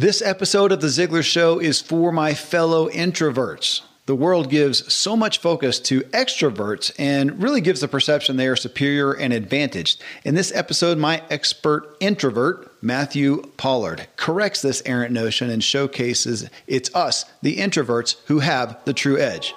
This episode of The Ziglar Show is for my fellow introverts. The world gives so much focus to extroverts and really gives the perception they are superior and advantaged. In this episode, my expert introvert, Matthew Pollard, corrects this errant notion and showcases it's us, the introverts, who have the true edge.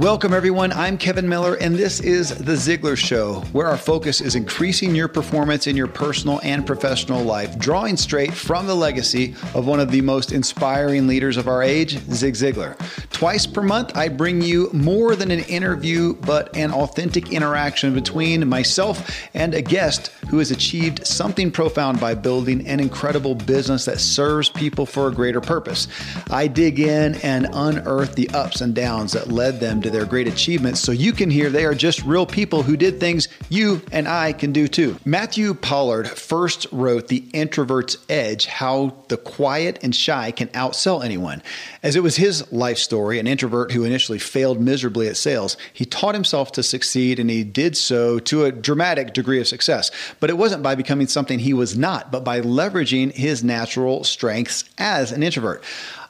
Welcome, everyone. I'm Kevin Miller, and this is The Ziglar Show, where our focus is increasing your performance in your personal and professional life, drawing straight from the legacy of one of the most inspiring leaders of our age, Zig Ziglar. Twice per month, I bring you more than an interview, but an authentic interaction between myself and a guest who has achieved something profound by building an incredible business that serves people for a greater purpose. I dig in and unearth the ups and downs that led them to their great achievements so you can hear they are just real people who did things you and I can do too. Matthew Pollard first wrote The Introvert's Edge How the Quiet and Shy Can Outsell Anyone. As it was his life story, an introvert who initially failed miserably at sales, he taught himself to succeed and he did so to a dramatic degree of success. But it wasn't by becoming something he was not, but by leveraging his natural strengths as an introvert.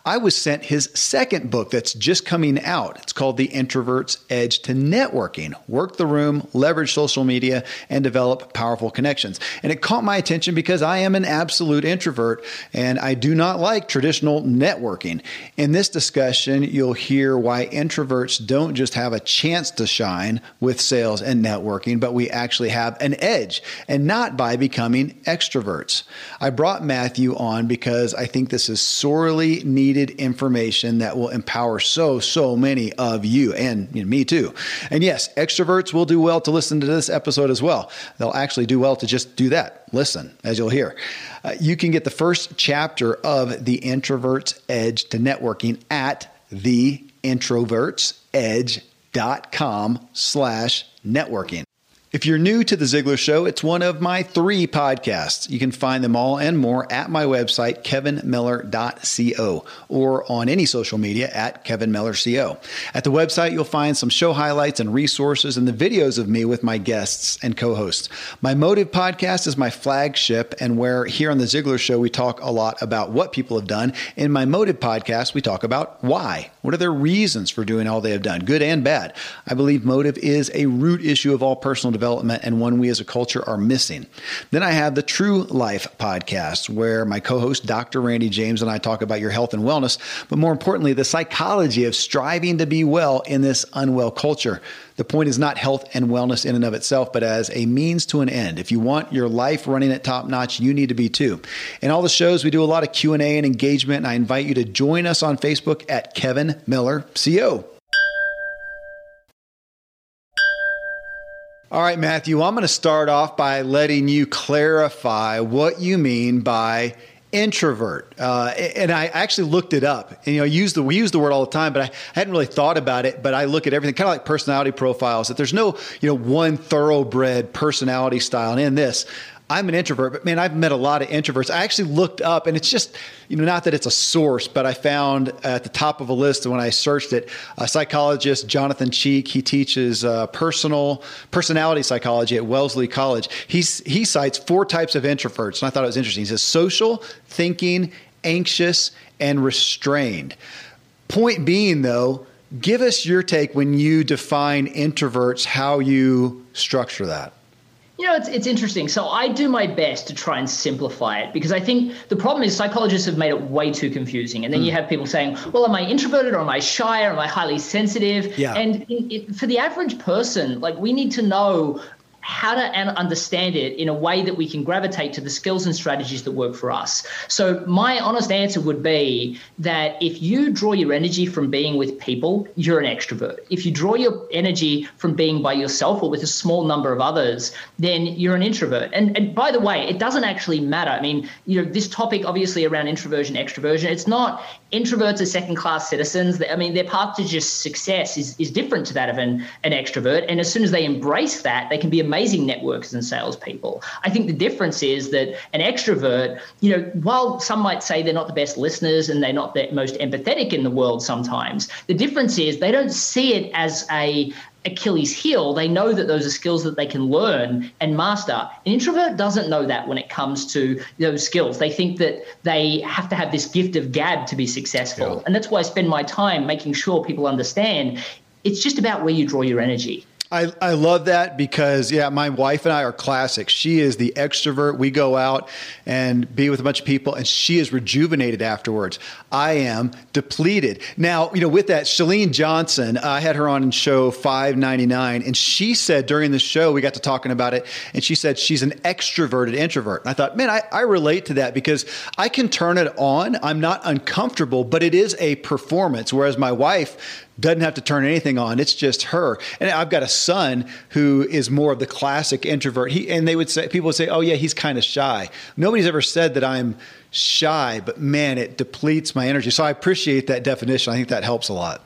I was sent his second book that's just coming out. It's called The Introvert's Edge to Networking Work the Room, Leverage Social Media, and Develop Powerful Connections. And it caught my attention because I am an absolute introvert and I do not like traditional networking. In this discussion, you'll hear why introverts don't just have a chance to shine with sales and networking, but we actually have an edge and not by becoming extroverts. I brought Matthew on because I think this is sorely needed needed information that will empower so, so many of you and you know, me too. And yes, extroverts will do well to listen to this episode as well. They'll actually do well to just do that. Listen, as you'll hear. Uh, you can get the first chapter of The Introvert's Edge to Networking at theintrovertsedge.com slash networking. If you're new to The Ziglar Show, it's one of my three podcasts. You can find them all and more at my website, kevinmiller.co, or on any social media at kevinmillerco. At the website, you'll find some show highlights and resources and the videos of me with my guests and co hosts. My Motive podcast is my flagship, and where here on The Ziglar Show, we talk a lot about what people have done. In my Motive podcast, we talk about why. What are their reasons for doing all they have done, good and bad? I believe motive is a root issue of all personal development and one we as a culture are missing. Then I have the True Life podcast, where my co host, Dr. Randy James, and I talk about your health and wellness, but more importantly, the psychology of striving to be well in this unwell culture. The point is not health and wellness in and of itself, but as a means to an end. If you want your life running at top notch, you need to be too. In all the shows, we do a lot of Q&A and engagement, and I invite you to join us on Facebook at Kevin Miller CO. All right, Matthew, I'm going to start off by letting you clarify what you mean by introvert. Uh, and I actually looked it up. And, you know, use the we use the word all the time, but I hadn't really thought about it. But I look at everything kind of like personality profiles. That there's no you know one thoroughbred personality style. And in this, I'm an introvert, but man, I've met a lot of introverts. I actually looked up, and it's just, you know, not that it's a source, but I found at the top of a list when I searched it, a psychologist, Jonathan Cheek. He teaches uh, personal personality psychology at Wellesley College. He's, he cites four types of introverts, and I thought it was interesting. He says social, thinking, anxious, and restrained. Point being, though, give us your take when you define introverts, how you structure that. You know, it's, it's interesting. So I do my best to try and simplify it because I think the problem is psychologists have made it way too confusing. And then mm. you have people saying, well, am I introverted or am I shy or am I highly sensitive? Yeah. And it, it, for the average person, like we need to know how to understand it in a way that we can gravitate to the skills and strategies that work for us. So, my honest answer would be that if you draw your energy from being with people, you're an extrovert. If you draw your energy from being by yourself or with a small number of others, then you're an introvert. And, and by the way, it doesn't actually matter. I mean, you know, this topic obviously around introversion, extroversion, it's not introverts are second class citizens. I mean, their path to just success is, is different to that of an, an extrovert. And as soon as they embrace that, they can be amazing networkers and salespeople. I think the difference is that an extrovert, you know, while some might say they're not the best listeners and they're not the most empathetic in the world sometimes, the difference is they don't see it as a Achilles heel. They know that those are skills that they can learn and master. An introvert doesn't know that when it comes to those skills. They think that they have to have this gift of gab to be successful. Yeah. And that's why I spend my time making sure people understand it's just about where you draw your energy. I, I love that because yeah, my wife and I are classic. She is the extrovert. We go out and be with a bunch of people, and she is rejuvenated afterwards. I am depleted. Now, you know, with that, Shalene Johnson, I had her on in show 599, and she said during the show, we got to talking about it, and she said she's an extroverted introvert. And I thought, man, I, I relate to that because I can turn it on. I'm not uncomfortable, but it is a performance. Whereas my wife doesn't have to turn anything on. It's just her. And I've got a son who is more of the classic introvert. He and they would say people would say, "Oh yeah, he's kind of shy." Nobody's ever said that I'm shy, but man, it depletes my energy. So I appreciate that definition. I think that helps a lot.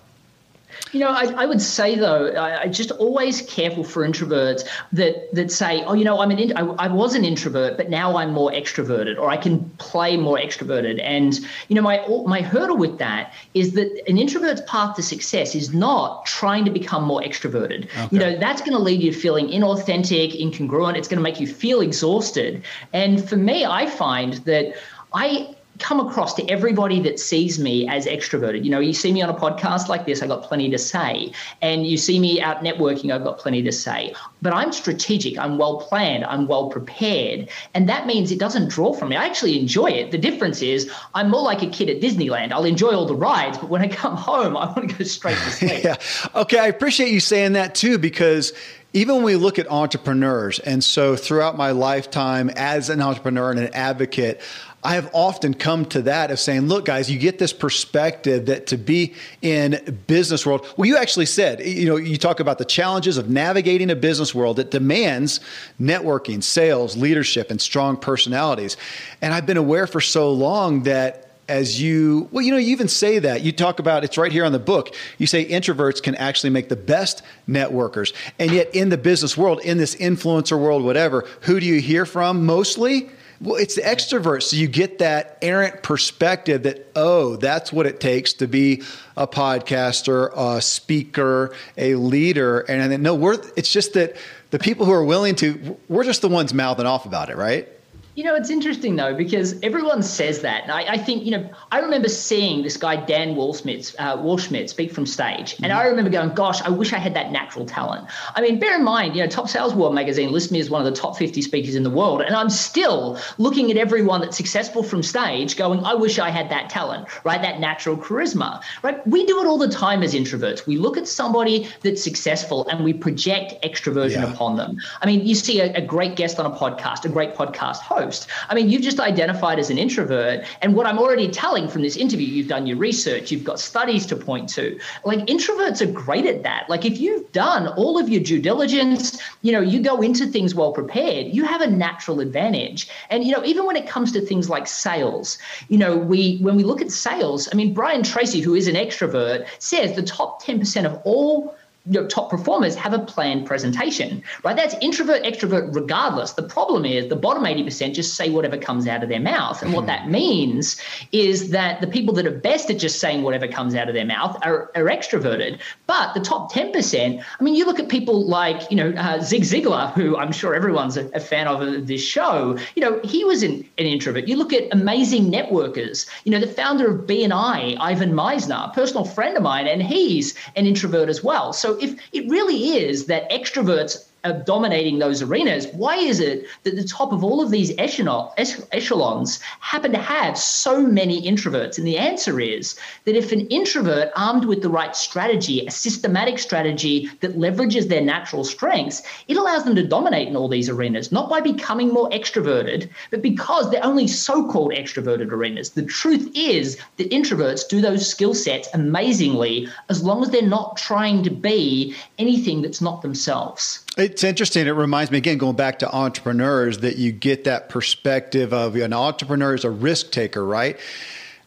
You know, I, I would say though, I, I, just always careful for introverts that that say, oh, you know, I'm an in, I, I was an introvert, but now I'm more extroverted, or I can play more extroverted. And you know, my my hurdle with that is that an introvert's path to success is not trying to become more extroverted. Okay. You know, that's going to lead you feeling inauthentic, incongruent. It's going to make you feel exhausted. And for me, I find that I come across to everybody that sees me as extroverted. You know, you see me on a podcast like this, I've got plenty to say. And you see me out networking, I've got plenty to say. But I'm strategic, I'm well planned, I'm well prepared. And that means it doesn't draw from me. I actually enjoy it. The difference is I'm more like a kid at Disneyland. I'll enjoy all the rides, but when I come home, I want to go straight to sleep. yeah. Okay, I appreciate you saying that too, because even when we look at entrepreneurs, and so throughout my lifetime as an entrepreneur and an advocate, I have often come to that of saying, look, guys, you get this perspective that to be in business world, well, you actually said, you know, you talk about the challenges of navigating a business world that demands networking, sales, leadership, and strong personalities. And I've been aware for so long that as you well you know you even say that. You talk about it's right here on the book. You say introverts can actually make the best networkers. And yet in the business world in this influencer world whatever who do you hear from mostly? Well, it's the extroverts. So you get that errant perspective that, oh, that's what it takes to be a podcaster, a speaker, a leader. And then, no, we're, it's just that the people who are willing to, we're just the ones mouthing off about it, right? You know, it's interesting though because everyone says that, and I, I think you know I remember seeing this guy Dan Waldschmidt, uh, speak from stage, and mm-hmm. I remember going, "Gosh, I wish I had that natural talent." I mean, bear in mind, you know, Top Sales World magazine lists me as one of the top 50 speakers in the world, and I'm still looking at everyone that's successful from stage, going, "I wish I had that talent, right? That natural charisma, right?" We do it all the time as introverts. We look at somebody that's successful and we project extroversion yeah. upon them. I mean, you see a, a great guest on a podcast, a great podcast host host. I mean, you've just identified as an introvert. And what I'm already telling from this interview, you've done your research, you've got studies to point to. Like introverts are great at that. Like if you've done all of your due diligence, you know, you go into things well prepared, you have a natural advantage. And, you know, even when it comes to things like sales, you know, we, when we look at sales, I mean, Brian Tracy, who is an extrovert, says the top 10% of all your top performers have a planned presentation, right? That's introvert, extrovert, regardless. The problem is the bottom 80% just say whatever comes out of their mouth. And what hmm. that means is that the people that are best at just saying whatever comes out of their mouth are, are extroverted. But the top 10%, I mean, you look at people like, you know, uh, Zig Ziglar, who I'm sure everyone's a, a fan of this show, you know, he was an, an introvert. You look at amazing networkers, you know, the founder of BNI, Ivan Misner, a personal friend of mine, and he's an introvert as well. So if it really is that extroverts of dominating those arenas, why is it that the top of all of these echelons happen to have so many introverts? And the answer is that if an introvert armed with the right strategy, a systematic strategy that leverages their natural strengths, it allows them to dominate in all these arenas, not by becoming more extroverted, but because they're only so called extroverted arenas. The truth is that introverts do those skill sets amazingly as long as they're not trying to be anything that's not themselves. It's interesting. It reminds me again, going back to entrepreneurs, that you get that perspective of an entrepreneur is a risk taker, right?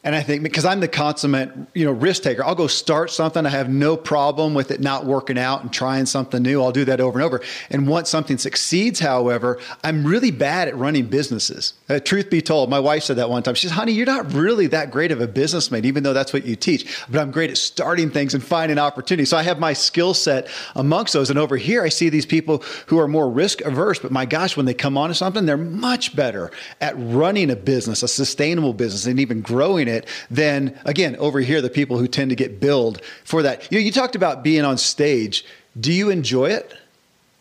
And I think because I'm the consummate, you know, risk taker, I'll go start something. I have no problem with it not working out and trying something new. I'll do that over and over. And once something succeeds, however, I'm really bad at running businesses. Uh, truth be told, my wife said that one time. She says, honey, you're not really that great of a businessman, even though that's what you teach. But I'm great at starting things and finding opportunities. So I have my skill set amongst those. And over here, I see these people who are more risk averse. But my gosh, when they come onto something, they're much better at running a business, a sustainable business, and even growing it it than again over here the people who tend to get billed for that. You know, you talked about being on stage. Do you enjoy it?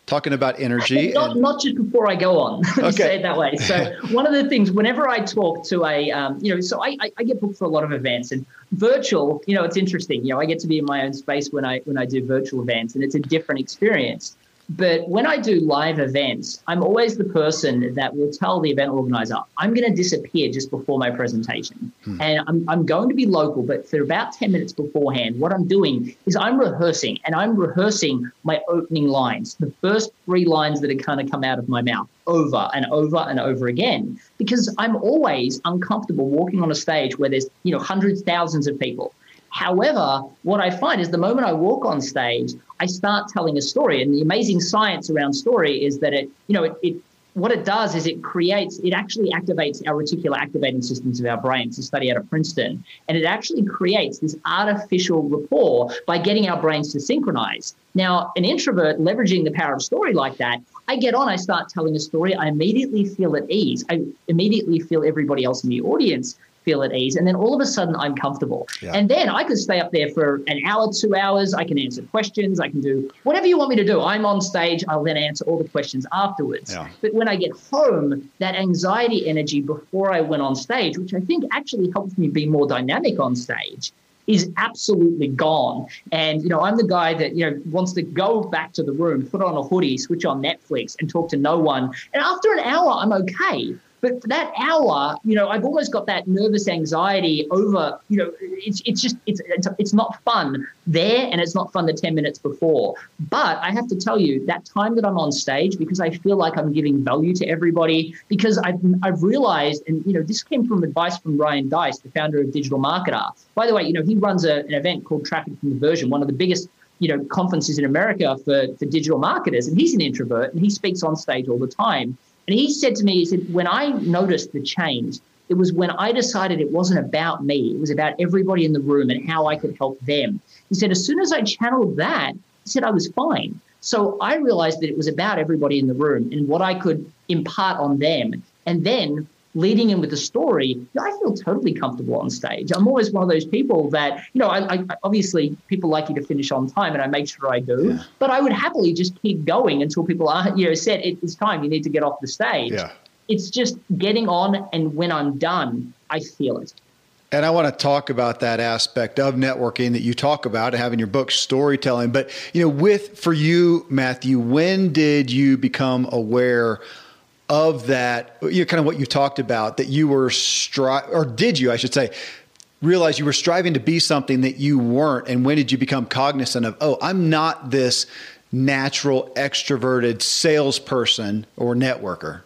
Talking about energy, not, and- not just before I go on. Okay. say it that way. So one of the things, whenever I talk to a, um, you know, so I, I, I get booked for a lot of events, and virtual, you know, it's interesting. You know, I get to be in my own space when I when I do virtual events, and it's a different experience. But when I do live events, I'm always the person that will tell the event organizer, I'm going to disappear just before my presentation. Hmm. And I'm, I'm going to be local, but for about 10 minutes beforehand, what I'm doing is I'm rehearsing and I'm rehearsing my opening lines, the first three lines that are kind of come out of my mouth over and over and over again, because I'm always uncomfortable walking on a stage where there's, you know, hundreds, thousands of people. However, what I find is the moment I walk on stage, I start telling a story. And the amazing science around story is that it, you know, it, it what it does is it creates, it actually activates our reticular activating systems of our brains, a study out of Princeton. And it actually creates this artificial rapport by getting our brains to synchronize. Now, an introvert leveraging the power of story like that, I get on, I start telling a story, I immediately feel at ease. I immediately feel everybody else in the audience feel at ease. And then all of a sudden, I'm comfortable. Yeah. And then I could stay up there for an hour, two hours. I can answer questions. I can do whatever you want me to do. I'm on stage. I'll then answer all the questions afterwards. Yeah. But when I get home, that anxiety energy before I went on stage, which I think actually helps me be more dynamic on stage, is absolutely gone. And, you know, I'm the guy that, you know, wants to go back to the room, put on a hoodie, switch on Netflix and talk to no one. And after an hour, I'm okay. But for that hour, you know, I've almost got that nervous anxiety over, you know, it's, it's just, it's, it's, it's not fun there and it's not fun the 10 minutes before. But I have to tell you that time that I'm on stage, because I feel like I'm giving value to everybody, because I've, I've realized, and, you know, this came from advice from Ryan Deiss, the founder of Digital Marketer. By the way, you know, he runs a, an event called Traffic Conversion, one of the biggest you know conferences in America for, for digital marketers, and he's an introvert and he speaks on stage all the time. And he said to me, he said, when I noticed the change, it was when I decided it wasn't about me, it was about everybody in the room and how I could help them. He said, as soon as I channeled that, he said I was fine. So I realized that it was about everybody in the room and what I could impart on them. And then leading in with the story, I feel totally comfortable on stage. I'm always one of those people that, you know, I, I obviously people like you to finish on time, and I make sure I do. Yeah. But I would happily just keep going until people are, you know, said it's time. You need to get off the stage. Yeah. It's just getting on, and when I'm done, I feel it. And I want to talk about that aspect of networking that you talk about, having your book storytelling. But you know, with for you, Matthew, when did you become aware? Of that, you know, kind of what you talked about, that you were stri- or did you, I should say, realize you were striving to be something that you weren't? And when did you become cognizant of, oh, I'm not this natural, extroverted salesperson or networker?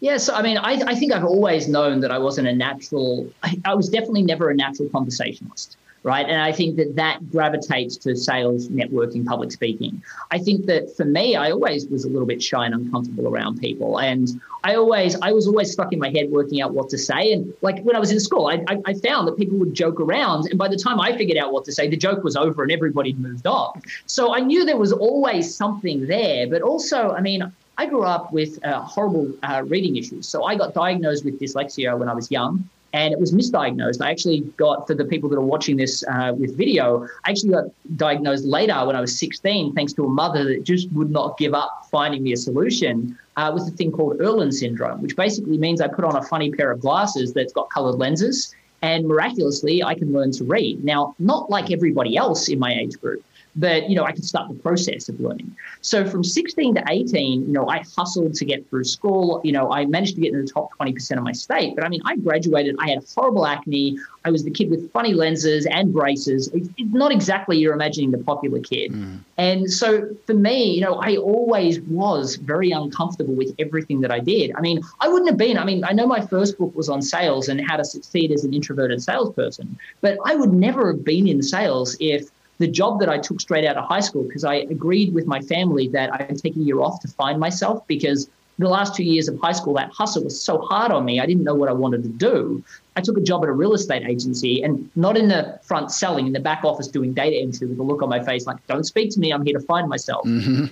Yes, I mean, I, I think I've always known that I wasn't a natural, I, I was definitely never a natural conversationalist right? And I think that that gravitates to sales, networking, public speaking. I think that for me, I always was a little bit shy and uncomfortable around people. And I always, I was always stuck in my head working out what to say. And like when I was in school, I, I, I found that people would joke around. And by the time I figured out what to say, the joke was over and everybody moved on. So I knew there was always something there. But also, I mean, I grew up with uh, horrible uh, reading issues. So I got diagnosed with dyslexia when I was young and it was misdiagnosed. I actually got, for the people that are watching this uh, with video, I actually got diagnosed later when I was 16, thanks to a mother that just would not give up finding me a solution uh, with a thing called Irlen syndrome, which basically means I put on a funny pair of glasses that's got colored lenses, and miraculously, I can learn to read. Now, not like everybody else in my age group, but you know, I could start the process of learning. So from 16 to 18, you know, I hustled to get through school. You know, I managed to get in the top 20% of my state. But I mean, I graduated, I had horrible acne. I was the kid with funny lenses and braces. It's not exactly you're imagining the popular kid. Mm. And so for me, you know, I always was very uncomfortable with everything that I did. I mean, I wouldn't have been, I mean, I know my first book was on sales and how to succeed as an introverted salesperson, but I would never have been in sales if the job that I took straight out of high school, because I agreed with my family that I'd take a year off to find myself because the last two years of high school, that hustle was so hard on me. I didn't know what I wanted to do. I took a job at a real estate agency and not in the front selling, in the back office doing data entry with a look on my face like, don't speak to me. I'm here to find myself. Mm-hmm.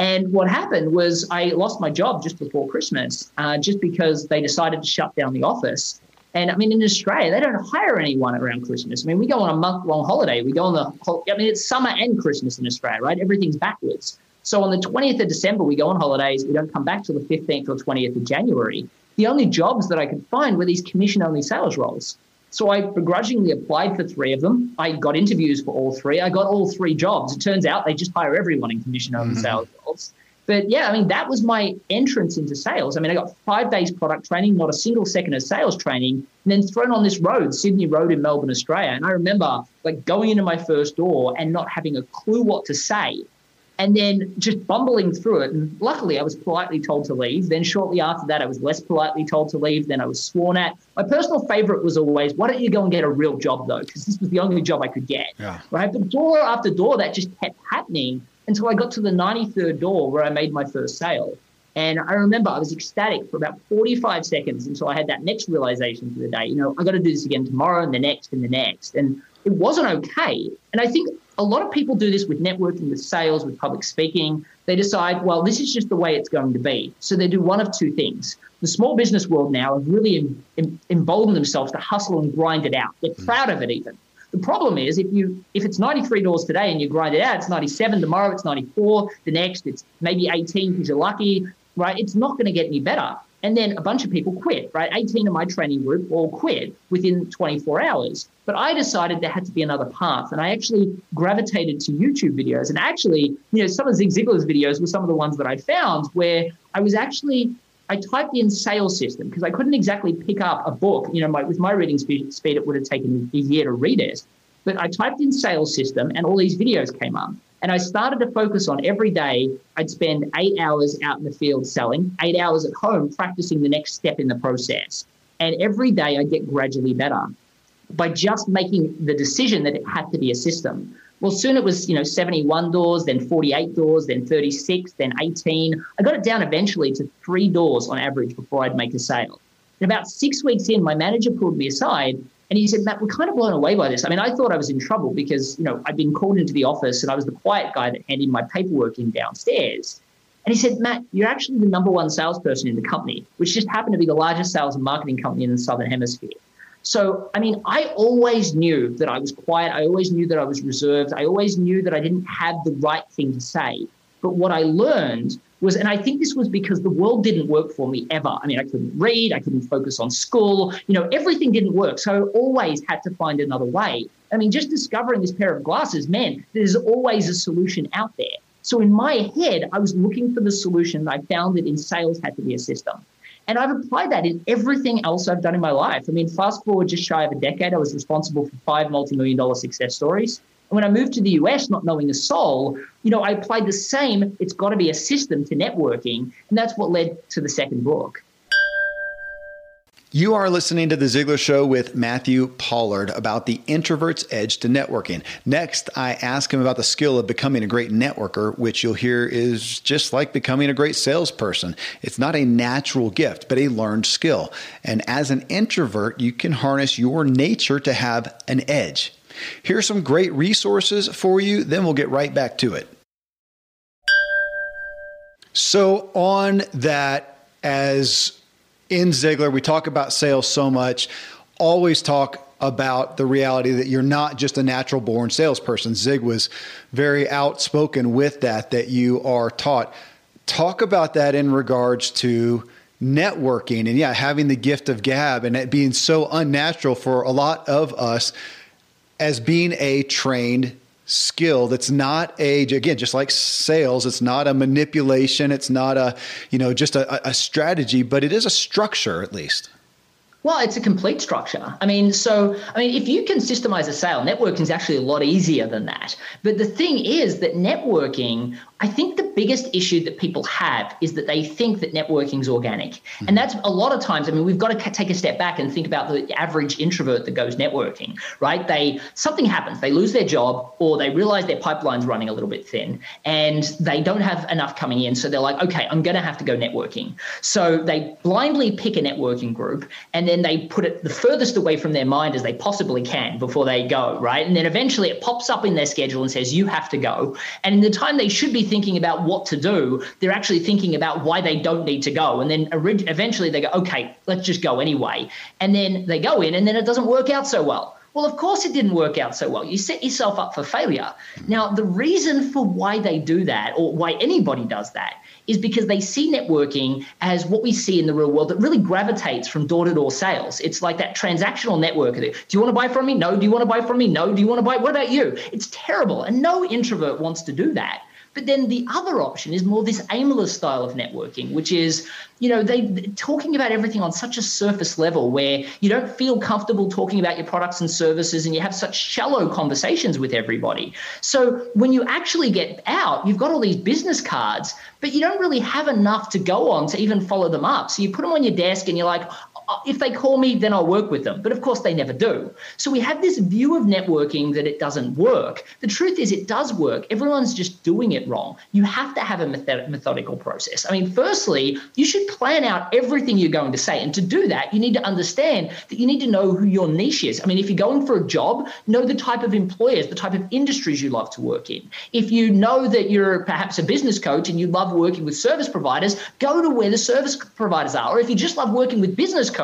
And what happened was I lost my job just before Christmas, uh, just because they decided to shut down the office. And I mean, in Australia, they don't hire anyone around Christmas. I mean, we go on a month long holiday. We go on the, I mean, it's summer and Christmas in Australia, right? Everything's backwards. So on the 20th of December, we go on holidays. We don't come back till the 15th or 20th of January. The only jobs that I could find were these commission only sales roles. So I begrudgingly applied for three of them. I got interviews for all three. I got all three jobs. It turns out they just hire everyone in commission only mm-hmm. sales roles. But yeah, I mean, that was my entrance into sales. I mean, I got five days product training, not a single second of sales training, and then thrown on this road, Sydney Road in Melbourne, Australia. And I remember like going into my first door and not having a clue what to say. And then just bumbling through it. And luckily, I was politely told to leave. Then, shortly after that, I was less politely told to leave. Then, I was sworn at. My personal favorite was always, why don't you go and get a real job, though? Because this was the only job I could get. Yeah. Right. But door after door, that just kept happening until I got to the 93rd door where I made my first sale. And I remember I was ecstatic for about 45 seconds until I had that next realization for the day. You know, I got to do this again tomorrow and the next and the next. And it wasn't okay. And I think a lot of people do this with networking, with sales, with public speaking. They decide, well, this is just the way it's going to be. So they do one of two things. The small business world now have really em- em- emboldened themselves to hustle and grind it out. They're hmm. proud of it even. The problem is if you if it's 93 doors today and you grind it out, it's 97 tomorrow, it's 94, the next it's maybe 18 because you're lucky, right? It's not going to get any better. And then a bunch of people quit, right? 18 of my training group all quit within 24 hours. But I decided there had to be another path. And I actually gravitated to YouTube videos. And actually, you know, some of Zig Ziglar's videos were some of the ones that I found where I was actually I typed in sales system because I couldn't exactly pick up a book. You know, my, with my reading speed, speed, it would have taken a year to read it. But I typed in sales system and all these videos came up. And I started to focus on every day, I'd spend eight hours out in the field selling, eight hours at home practicing the next step in the process. And every day I'd get gradually better by just making the decision that it had to be a system. Well, soon it was, you know, 71 doors, then 48 doors, then 36, then 18. I got it down eventually to three doors on average before I'd make a sale. And about six weeks in, my manager pulled me aside and he said, Matt, we're kind of blown away by this. I mean, I thought I was in trouble because, you know, I'd been called into the office and I was the quiet guy that handed my paperwork in downstairs. And he said, Matt, you're actually the number one salesperson in the company, which just happened to be the largest sales and marketing company in the Southern Hemisphere. So, I mean, I always knew that I was quiet. I always knew that I was reserved. I always knew that I didn't have the right thing to say. But what I learned was, and I think this was because the world didn't work for me ever. I mean, I couldn't read, I couldn't focus on school, you know, everything didn't work. So I always had to find another way. I mean, just discovering this pair of glasses, man, there's always a solution out there. So in my head, I was looking for the solution. I found that in sales had to be a system. And I've applied that in everything else I've done in my life. I mean, fast forward just shy of a decade, I was responsible for five multi-million dollar success stories. And when I moved to the US, not knowing a soul, you know, I applied the same, it's got to be a system to networking. And that's what led to the second book. You are listening to The Ziglar Show with Matthew Pollard about the introvert's edge to networking. Next, I ask him about the skill of becoming a great networker, which you'll hear is just like becoming a great salesperson. It's not a natural gift, but a learned skill. And as an introvert, you can harness your nature to have an edge. Here's some great resources for you, then we'll get right back to it. So, on that, as in Ziglar, we talk about sales so much, always talk about the reality that you're not just a natural born salesperson. Zig was very outspoken with that, that you are taught. Talk about that in regards to networking and, yeah, having the gift of gab and it being so unnatural for a lot of us as being a trained skill that's not a again just like sales it's not a manipulation it's not a you know just a, a strategy but it is a structure at least well, it's a complete structure. I mean, so, I mean, if you can systemize a sale, networking is actually a lot easier than that. But the thing is that networking, I think the biggest issue that people have is that they think that networking is organic. Mm-hmm. And that's a lot of times, I mean, we've got to take a step back and think about the average introvert that goes networking, right? They, something happens, they lose their job or they realize their pipeline's running a little bit thin and they don't have enough coming in. So they're like, okay, I'm going to have to go networking. So they blindly pick a networking group and then they put it the furthest away from their mind as they possibly can before they go, right? And then eventually it pops up in their schedule and says, you have to go. And in the time they should be thinking about what to do, they're actually thinking about why they don't need to go. And then eventually they go, okay, let's just go anyway. And then they go in and then it doesn't work out so well. Well, of course, it didn't work out so well. You set yourself up for failure. Now, the reason for why they do that, or why anybody does that, is because they see networking as what we see in the real world that really gravitates from door to door sales. It's like that transactional network. Do you want to buy from me? No. Do you want to buy from me? No. Do you want to buy? What about you? It's terrible. And no introvert wants to do that. But then the other option is more this aimless style of networking, which is, you know, they talking about everything on such a surface level where you don't feel comfortable talking about your products and services and you have such shallow conversations with everybody. So when you actually get out, you've got all these business cards, but you don't really have enough to go on to even follow them up. So you put them on your desk and you're like, if they call me, then I'll work with them. But of course, they never do. So we have this view of networking that it doesn't work. The truth is, it does work. Everyone's just doing it wrong. You have to have a methodical process. I mean, firstly, you should plan out everything you're going to say. And to do that, you need to understand that you need to know who your niche is. I mean, if you're going for a job, know the type of employers, the type of industries you love to work in. If you know that you're perhaps a business coach and you love working with service providers, go to where the service providers are. Or if you just love working with business coaches.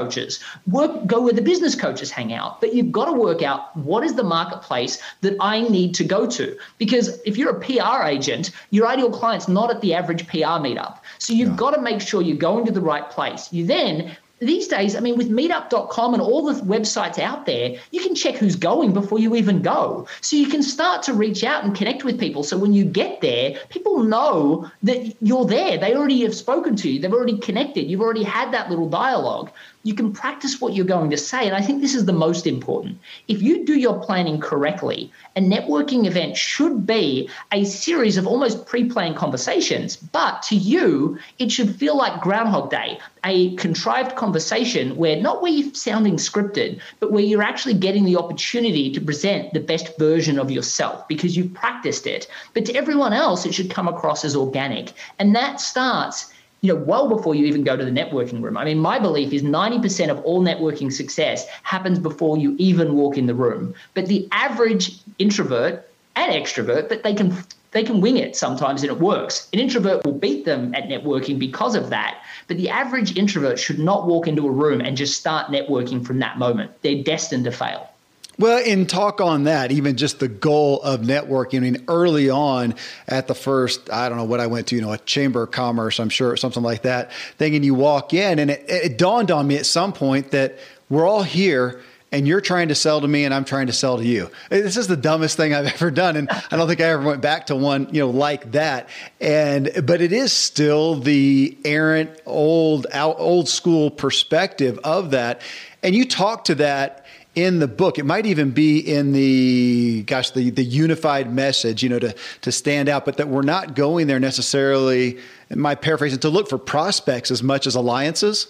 Work, go where the business coaches hang out. But you've got to work out what is the marketplace that I need to go to. Because if you're a PR agent, your ideal client's not at the average PR meetup. So you've yeah. got to make sure you're going to the right place. You then these days, I mean, with meetup.com and all the websites out there, you can check who's going before you even go. So you can start to reach out and connect with people. So when you get there, people know that you're there. They already have spoken to you, they've already connected, you've already had that little dialogue you can practice what you're going to say. And I think this is the most important. If you do your planning correctly, a networking event should be a series of almost pre planned conversations. But to you, it should feel like Groundhog Day, a contrived conversation where not where you're sounding scripted, but where you're actually getting the opportunity to present the best version of yourself because you've practiced it. But to everyone else, it should come across as organic. And that starts you know, well before you even go to the networking room. I mean, my belief is 90% of all networking success happens before you even walk in the room. But the average introvert and extrovert, but they can they can wing it sometimes and it works. An introvert will beat them at networking because of that. But the average introvert should not walk into a room and just start networking from that moment. They're destined to fail. Well, in talk on that, even just the goal of networking. I mean, early on at the first, I don't know what I went to, you know, a chamber of commerce, I'm sure, something like that thing. And you walk in, and it, it dawned on me at some point that we're all here and you're trying to sell to me and I'm trying to sell to you. This is the dumbest thing I've ever done and I don't think I ever went back to one, you know, like that. And but it is still the errant old old school perspective of that. And you talk to that in the book. It might even be in the gosh, the the unified message, you know, to to stand out, but that we're not going there necessarily. In my paraphrasing, to look for prospects as much as alliances.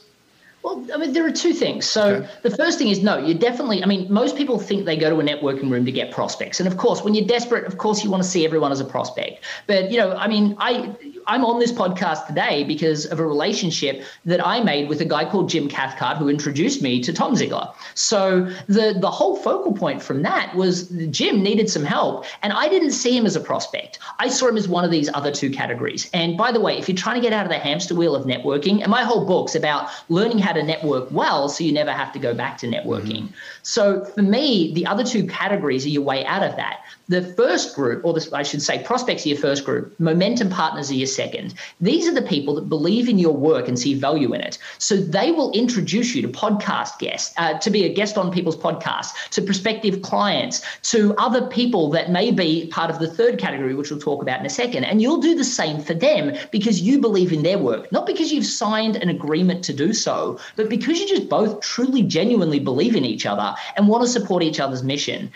Well, I mean, there are two things. So okay. the first thing is no, you definitely. I mean, most people think they go to a networking room to get prospects, and of course, when you're desperate, of course, you want to see everyone as a prospect. But you know, I mean, I I'm on this podcast today because of a relationship that I made with a guy called Jim Cathcart who introduced me to Tom Ziglar. So the the whole focal point from that was Jim needed some help, and I didn't see him as a prospect. I saw him as one of these other two categories. And by the way, if you're trying to get out of the hamster wheel of networking, and my whole book's about learning how to network well so you never have to go back to networking. Mm-hmm. So for me, the other two categories are your way out of that. The first group, or I should say, prospects are your first group, momentum partners are your second. These are the people that believe in your work and see value in it. So they will introduce you to podcast guests, uh, to be a guest on people's podcasts, to prospective clients, to other people that may be part of the third category, which we'll talk about in a second. And you'll do the same for them because you believe in their work, not because you've signed an agreement to do so, but because you just both truly, genuinely believe in each other and want to support each other's mission.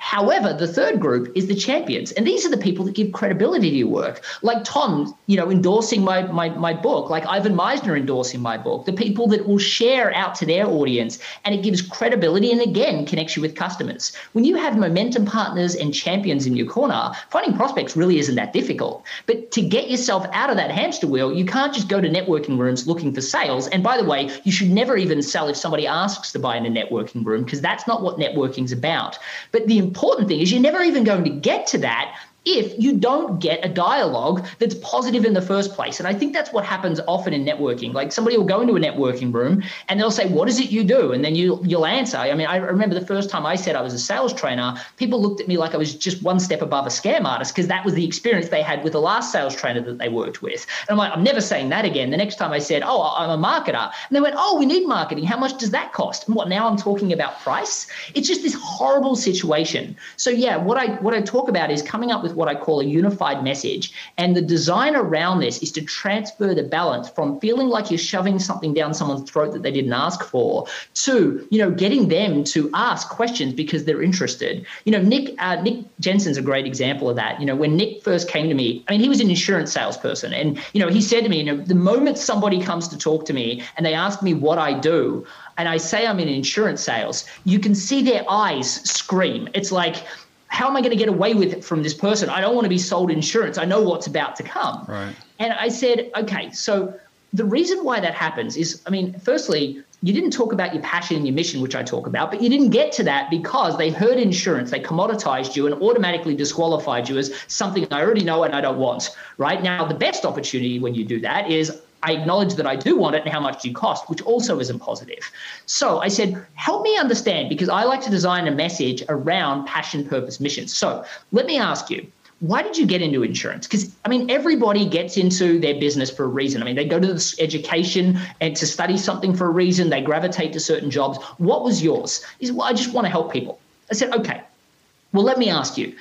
However, the third group is the champions. And these are the people that give credibility to your work. Like Tom, you know, endorsing my, my, my book, like Ivan Misner endorsing my book, the people that will share out to their audience and it gives credibility and again connects you with customers. When you have momentum partners and champions in your corner, finding prospects really isn't that difficult. But to get yourself out of that hamster wheel, you can't just go to networking rooms looking for sales. And by the way, you should never even sell if somebody asks to buy in a networking room because that's not what networking's about. But the important thing is you're never even going to get to that if you don't get a dialogue that's positive in the first place. And I think that's what happens often in networking. Like somebody will go into a networking room and they'll say, "What is it you do?" And then you you'll answer. I mean, I remember the first time I said I was a sales trainer, people looked at me like I was just one step above a scam artist because that was the experience they had with the last sales trainer that they worked with. And I'm like, I'm never saying that again. The next time I said, "Oh, I'm a marketer," and they went, "Oh, we need marketing. How much does that cost?" And what now? I'm talking about price. It's just this horrible situation. So yeah, what I what I talk about is coming up with with what I call a unified message. And the design around this is to transfer the balance from feeling like you're shoving something down someone's throat that they didn't ask for to, you know, getting them to ask questions because they're interested. You know, Nick uh, Nick Jensen's a great example of that. You know, when Nick first came to me, I mean, he was an insurance salesperson, and you know, he said to me, you know, the moment somebody comes to talk to me and they ask me what I do, and I say I'm in insurance sales, you can see their eyes scream. It's like how am I going to get away with it from this person? I don't want to be sold insurance. I know what's about to come. Right. And I said, okay, so the reason why that happens is, I mean, firstly, you didn't talk about your passion and your mission, which I talk about, but you didn't get to that because they heard insurance, they commoditized you and automatically disqualified you as something I already know and I don't want. Right now, the best opportunity when you do that is I acknowledge that I do want it and how much do you cost, which also isn't positive. So I said, help me understand because I like to design a message around passion, purpose, mission. So let me ask you, why did you get into insurance? Because I mean, everybody gets into their business for a reason. I mean, they go to this education and to study something for a reason. They gravitate to certain jobs. What was yours? Is well, I just want to help people. I said, okay. Well, let me ask you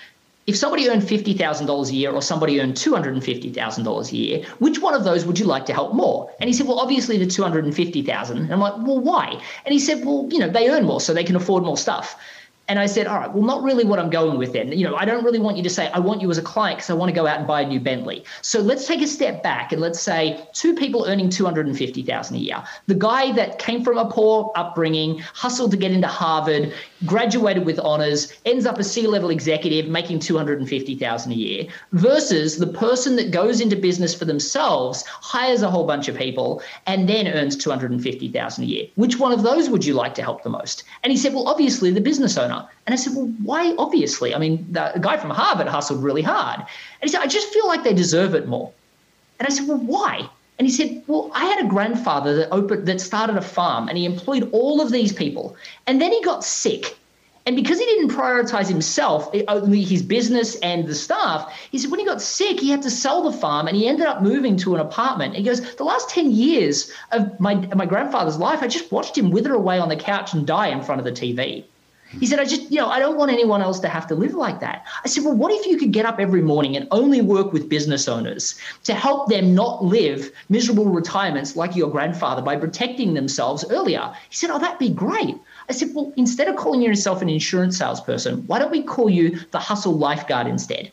if somebody earned $50,000 a year or somebody earned $250,000 a year, which one of those would you like to help more? And he said, well, obviously the 250,000. And I'm like, well, why? And he said, well, you know, they earn more, so they can afford more stuff. And I said, all right, well, not really what I'm going with then. You know, I don't really want you to say, I want you as a client because I want to go out and buy a new Bentley. So let's take a step back and let's say two people earning 250,000 a year. The guy that came from a poor upbringing, hustled to get into Harvard, graduated with honors, ends up a C-level executive making 250,000 a year versus the person that goes into business for themselves, hires a whole bunch of people and then earns 250,000 a year. Which one of those would you like to help the most? And he said, well, obviously the business owner. And I said, well, why obviously? I mean, the guy from Harvard hustled really hard. And he said, I just feel like they deserve it more. And I said, well, why? And he said, well, I had a grandfather that opened, that started a farm and he employed all of these people. And then he got sick. And because he didn't prioritize himself, eh, only his business and the staff, he said when he got sick, he had to sell the farm and he ended up moving to an apartment. He goes, The last 10 years of my, my grandfather's life, I just watched him wither away on the couch and die in front of the TV. He said, I just, you know, I don't want anyone else to have to live like that. I said, well, what if you could get up every morning and only work with business owners to help them not live miserable retirements like your grandfather by protecting themselves earlier? He said, oh, that'd be great. I said, well, instead of calling yourself an insurance salesperson, why don't we call you the hustle lifeguard instead?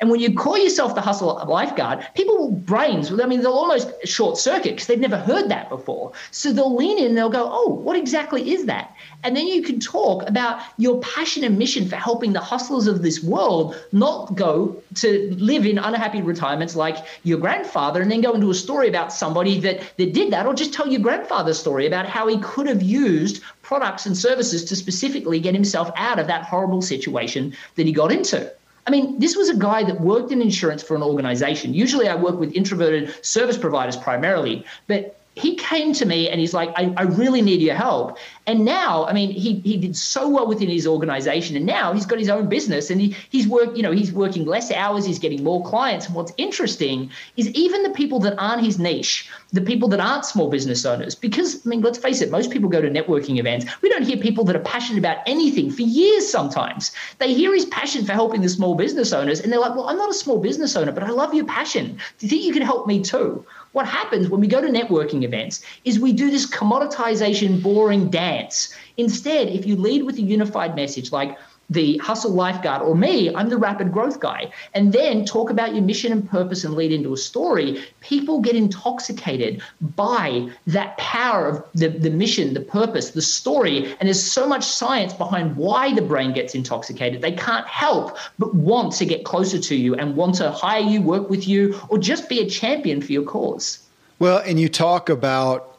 And when you call yourself the hustle lifeguard, people will brains, I mean, they'll almost short circuit because they've never heard that before. So they'll lean in they'll go, oh, what exactly is that? And then you can talk about your passion and mission for helping the hustlers of this world not go to live in unhappy retirements like your grandfather and then go into a story about somebody that, that did that, or just tell your grandfather's story about how he could have used products and services to specifically get himself out of that horrible situation that he got into. I mean, this was a guy that worked in insurance for an organization. Usually I work with introverted service providers primarily, but he came to me and he's like, I, I really need your help. And now, I mean, he he did so well within his organization, and now he's got his own business, and he he's work, you know, he's working less hours, he's getting more clients. And what's interesting is even the people that aren't his niche, the people that aren't small business owners, because I mean, let's face it, most people go to networking events. We don't hear people that are passionate about anything for years. Sometimes they hear his passion for helping the small business owners, and they're like, "Well, I'm not a small business owner, but I love your passion. Do you think you can help me too?" What happens when we go to networking events is we do this commoditization, boring dance. Instead, if you lead with a unified message like, the hustle lifeguard or me, I'm the rapid growth guy, and then talk about your mission and purpose and lead into a story, people get intoxicated by that power of the, the mission, the purpose, the story. And there's so much science behind why the brain gets intoxicated. They can't help but want to get closer to you and want to hire you, work with you, or just be a champion for your cause. Well, and you talk about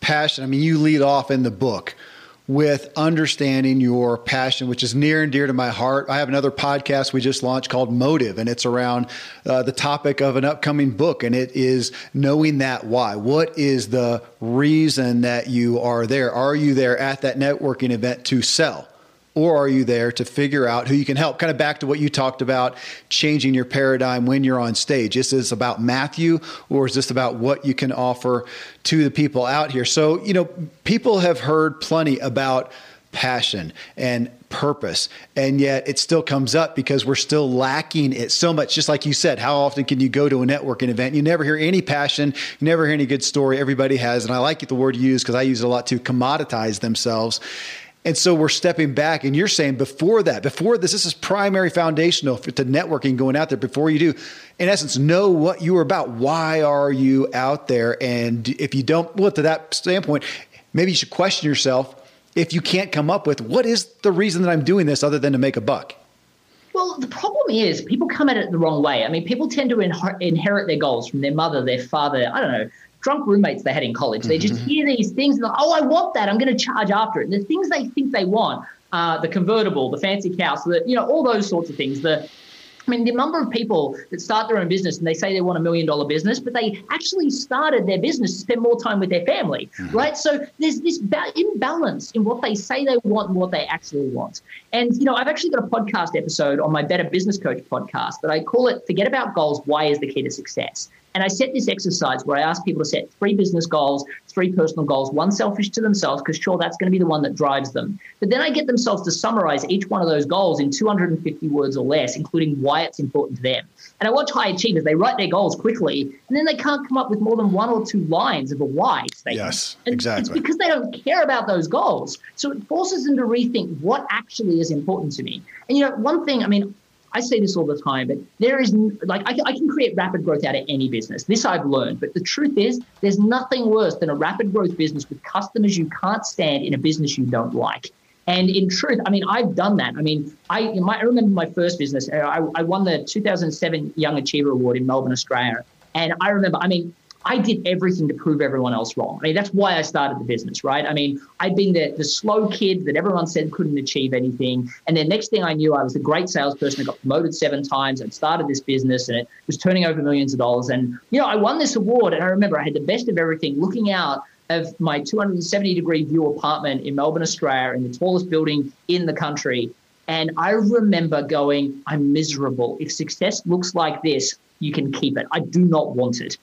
passion. I mean, you lead off in the book with understanding your passion, which is near and dear to my heart. I have another podcast we just launched called Motive, and it's around uh, the topic of an upcoming book, and it is knowing that why. What is the reason that you are there? Are you there at that networking event to sell? Or are you there to figure out who you can help? Kind of back to what you talked about, changing your paradigm when you're on stage. Is this about Matthew, or is this about what you can offer to the people out here? So, you know, people have heard plenty about passion and purpose and yet it still comes up because we're still lacking it so much just like you said how often can you go to a networking event you never hear any passion you never hear any good story everybody has and i like the word you use because i use it a lot to commoditize themselves and so we're stepping back, and you're saying before that, before this, this is primary foundational to networking going out there. Before you do, in essence, know what you are about. Why are you out there? And if you don't, well, to that standpoint, maybe you should question yourself if you can't come up with what is the reason that I'm doing this other than to make a buck. Well, the problem is people come at it the wrong way. I mean, people tend to inherit their goals from their mother, their father, I don't know, drunk roommates they had in college. They just mm-hmm. hear these things and like, oh, I want that. I'm going to charge after it. And the things they think they want, are the convertible, the fancy house, the, you know, all those sorts of things. The I mean, the number of people that start their own business and they say they want a million dollar business, but they actually started their business to spend more time with their family, mm-hmm. right? So there's this ba- imbalance in what they say they want and what they actually want. And, you know, I've actually got a podcast episode on my Better Business Coach podcast that I call it Forget About Goals Why is the Key to Success? And I set this exercise where I ask people to set three business goals, three personal goals, one selfish to themselves, because sure, that's going to be the one that drives them. But then I get themselves to summarize each one of those goals in 250 words or less, including why it's important to them. And I watch high achievers, they write their goals quickly, and then they can't come up with more than one or two lines of a why statement. Yes, and exactly. It's because they don't care about those goals. So it forces them to rethink what actually is important to me. And, you know, one thing, I mean, I say this all the time, but there is like I, I, can create rapid growth out of any business. This I've learned, but the truth is, there's nothing worse than a rapid growth business with customers you can't stand in a business you don't like. And in truth, I mean, I've done that. I mean, I, my, I remember my first business. Uh, I, I won the 2007 Young Achiever Award in Melbourne, Australia. And I remember, I mean, I did everything to prove everyone else wrong. I mean, that's why I started the business, right? I mean, I'd been the, the slow kid that everyone said couldn't achieve anything. And then next thing I knew, I was a great salesperson. I got promoted seven times. I'd started this business and it was turning over millions of dollars. And, you know, I won this award. And I remember I had the best of everything looking out of my 270 degree view apartment in Melbourne, Australia, in the tallest building in the country. And I remember going, I'm miserable. If success looks like this, you can keep it. I do not want it.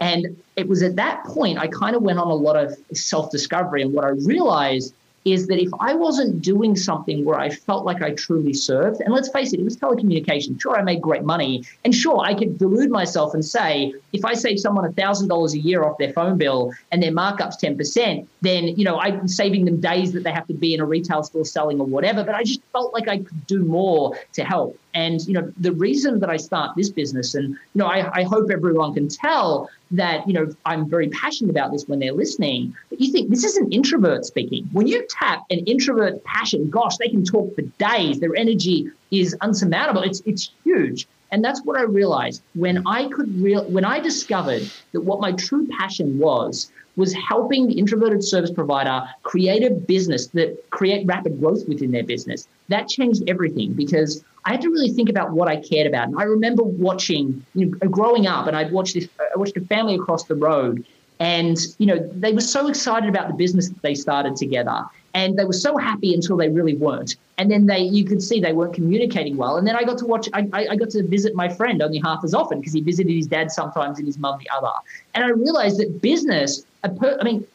And it was at that point I kind of went on a lot of self discovery. And what I realized is that if I wasn't doing something where I felt like I truly served, and let's face it, it was telecommunications. Sure, I made great money. And sure, I could delude myself and say, if I save someone $1,000 a year off their phone bill and their markup's 10%, then, you know, I'm saving them days that they have to be in a retail store selling or whatever. But I just felt like I could do more to help. And, you know, the reason that I start this business, and, you know, I, I hope everyone can tell that, you know, I'm very passionate about this when they're listening. But you think this is an introvert speaking. When you tap an introvert passion, gosh, they can talk for days. Their energy is unsurmountable. It's it's huge. And that's what I realized when I could real when I discovered that what my true passion was was helping the introverted service provider create a business that create rapid growth within their business. That changed everything because I had to really think about what I cared about. And I remember watching, you know, growing up, and I'd watched this. I watched a family across the road, And, you know, they were so excited about the business that they started together and they were so happy until they really weren't and then they you could see they weren't communicating well and then i got to watch i, I got to visit my friend only half as often because he visited his dad sometimes and his mum the other and i realized that business i mean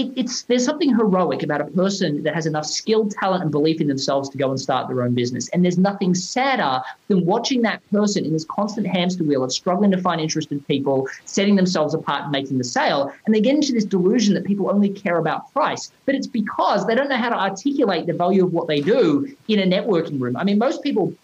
it, it's there's something heroic about a person that has enough skill, talent, and belief in themselves to go and start their own business. And there's nothing sadder than watching that person in this constant hamster wheel of struggling to find interested people, setting themselves apart and making the sale. And they get into this delusion that people only care about price. But it's because they don't know how to articulate the value of what they do in a networking room. I mean, most people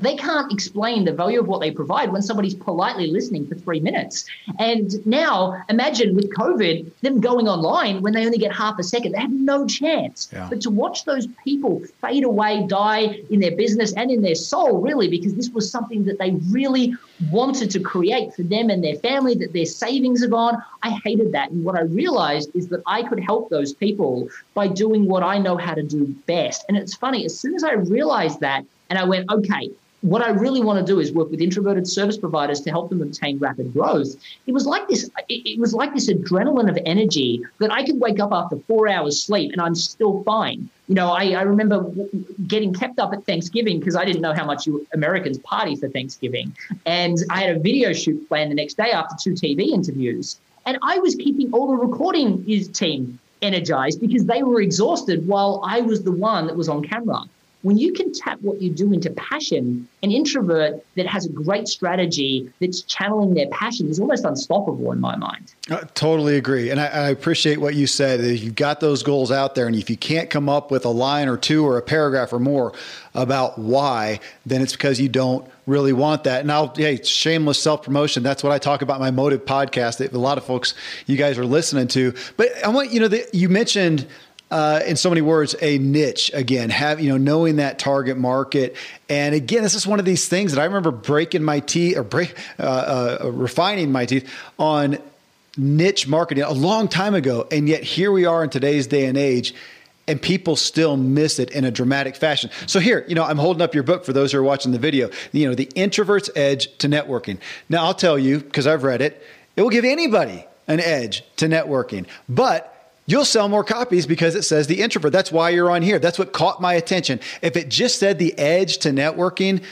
they can't explain the value of what they provide when somebody's politely listening for three minutes. And now imagine with COVID, them going online when they only get half a second, they have no chance. Yeah. But to watch those people fade away, die in their business and in their soul, really, because this was something that they really wanted to create for them and their family, that their savings are gone. I hated that. And what I realized is that I could help those people by doing what I know how to do best. And it's funny, as soon as I realized that, and I went, okay, what I really want to do is work with introverted service providers to help them obtain rapid growth. It was like this. It was like this adrenaline of energy that I could wake up after four hours sleep and I'm still fine. You know, I, I remember getting kept up at Thanksgiving because I didn't know how much you Americans party for Thanksgiving, and I had a video shoot planned the next day after two TV interviews, and I was keeping all the recording team energized because they were exhausted while I was the one that was on camera when you can tap what you do into passion, an introvert that has a great strategy that's channeling their passion is almost unstoppable in my mind. I totally agree. And I, I appreciate what you said. You've got those goals out there and if you can't come up with a line or two or a paragraph or more about why, then it's because you don't really want that. And I'll, hey, shameless self promotion. That's what I talk about my motive podcast that a lot of folks, you guys are listening to. But I want, you know, the, you mentioned uh, in so many words, a niche again, have, you know, knowing that target market. And again, this is one of these things that I remember breaking my teeth or break, uh, uh, refining my teeth on niche marketing a long time ago. And yet here we are in today's day and age and people still miss it in a dramatic fashion. So here, you know, I'm holding up your book for those who are watching the video, you know, the introvert's edge to networking. Now I'll tell you, because I've read it, it will give anybody an edge to networking, but You'll sell more copies because it says the introvert. That's why you're on here. That's what caught my attention. If it just said the edge to networking,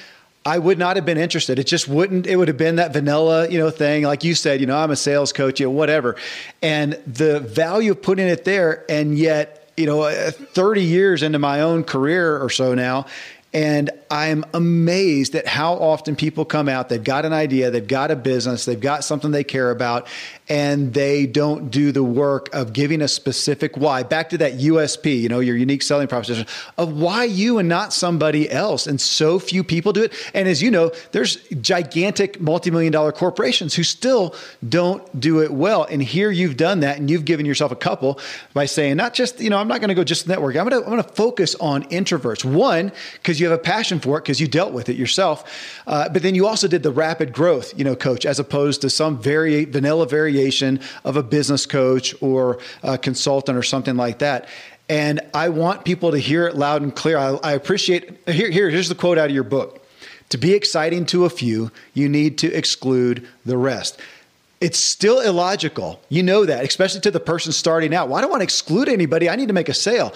I would not have been interested. It just wouldn't, it would have been that vanilla, you know, thing. Like you said, you know, I'm a sales coach, you know, whatever. And the value of putting it there, and yet, you know, uh, 30 years into my own career or so now, and I'm amazed at how often people come out, they've got an idea, they've got a business, they've got something they care about, and they don't do the work of giving a specific why. Back to that USP, you know, your unique selling proposition of why you and not somebody else. And so few people do it. And as you know, there's gigantic multi-million dollar corporations who still don't do it well. And here you've done that and you've given yourself a couple by saying, not just, you know, I'm not to go just network. I'm to, I'm to focus on introverts. One, because you have a passion for it because you dealt with it yourself. Uh, but then you also did the rapid growth, you know, coach, as opposed to some very vanilla variation of a business coach or a consultant or something like that. And I want people to hear it loud and clear. I, I appreciate here, here. Here's the quote out of your book: "To be exciting to a few, you need to exclude the rest." It's still illogical. You know that, especially to the person starting out. Do I want to exclude anybody? I need to make a sale.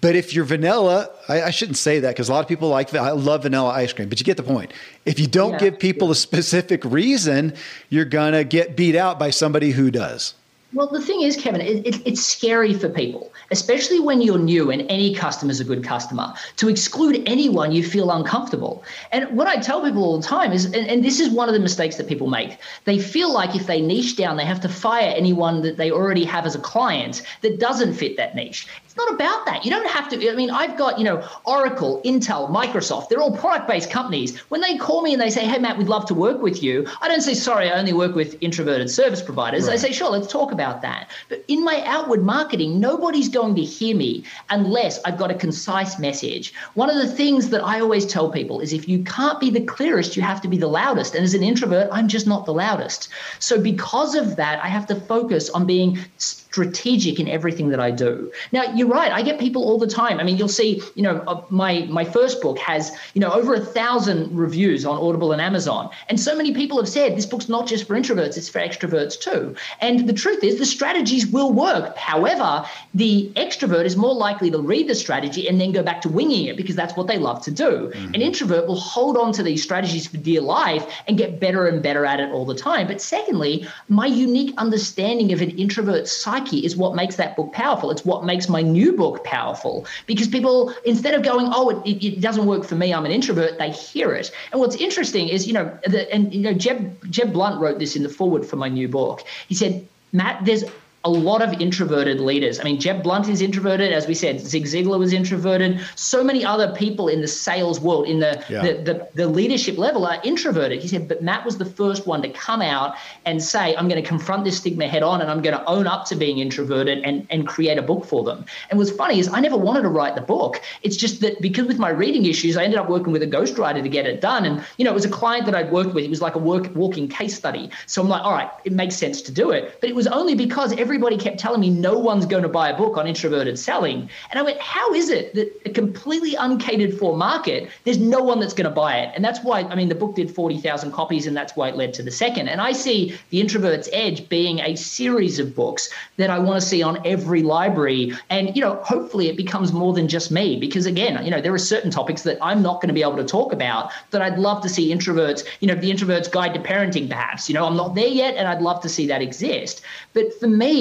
But if you're vanilla, I, I shouldn't say that because a lot of people like that. I love vanilla ice cream, but you get the point. If you don't yeah, give people a specific reason, you're gonna get beat out by somebody who does. Well, the thing is, Kevin, it, it, it's scary for people, especially when you're new and any customer is a good customer. To exclude anyone, you feel uncomfortable. And what I tell people all the time is, and, and, this is one of the mistakes that people make, they feel like if they niche down, they have to fire anyone that they already have as a client that doesn't fit that niche. Not about that. You don't have to. I mean, I've got, you know, Oracle, Intel, Microsoft, they're all product based companies. When they call me and they say, hey, Matt, we'd love to work with you, I don't say, sorry, I only work with introverted service providers. Right. I say, sure, let's talk about that. But in my outward marketing, nobody's going to hear me unless I've got a concise message. One of the things that I always tell people is if you can't be the clearest, you have to be the loudest. And as an introvert, I'm just not the loudest. So because of that, I have to focus on being strategic in everything that I do. Now, you're right. I get people all the time. I mean, you'll see, you know, uh, my my first book has, you know, over a thousand reviews on Audible and Amazon, and so many people have said this book's not just for introverts; it's for extroverts too. And the truth is the strategies will work. However, the extrovert is more likely to read the strategy and then go back to winging it because that's what they love to do. Mm-hmm. An introvert will hold on to these strategies for dear life and get better and better at it all the time. But secondly, my unique understanding of an introvert's psyche is what makes that book powerful. It's what makes my new book powerful because people, instead of going, oh, it, it doesn't work for me, I'm an introvert, they hear it. And what's interesting is, you know, the, and, you know, Jeb, Jeb Blount wrote this in the foreword for my new book. He said, Matt, there's a lot of introverted leaders. I mean, Jeb Blount is introverted, as we said. Zig Ziglar was introverted. So many other people in the sales world, in the, yeah. the, the, the, leadership level, are introverted. He said, but Matt was the first one to come out and say, I'm going to confront this stigma head on and I'm going to own up to being introverted and, and create a book for them. And what's funny is I never wanted to write the book. It's just that because with my reading issues, I ended up working with a ghostwriter to get it done. And, you know, it was a client that I'd worked with. It was like a work, walking case study. So I'm like, all right, it makes sense to do it. But it was only because every everybody kept telling me no one's going to buy a book on introverted selling. And I went, how is it that a completely uncatered for market, there's no one that's going to buy it? And that's why, I mean, the book did 40,000 copies, and that's why it led to the second. And I see The Introvert's Edge being a series of books that I want to see on every library. And, you know, hopefully it becomes more than just me, because again, you know, there are certain topics that I'm not going to be able to talk about that I'd love to see introverts, you know, the introvert's guide to parenting, perhaps. You know, I'm not there yet, and I'd love to see that exist. But for me,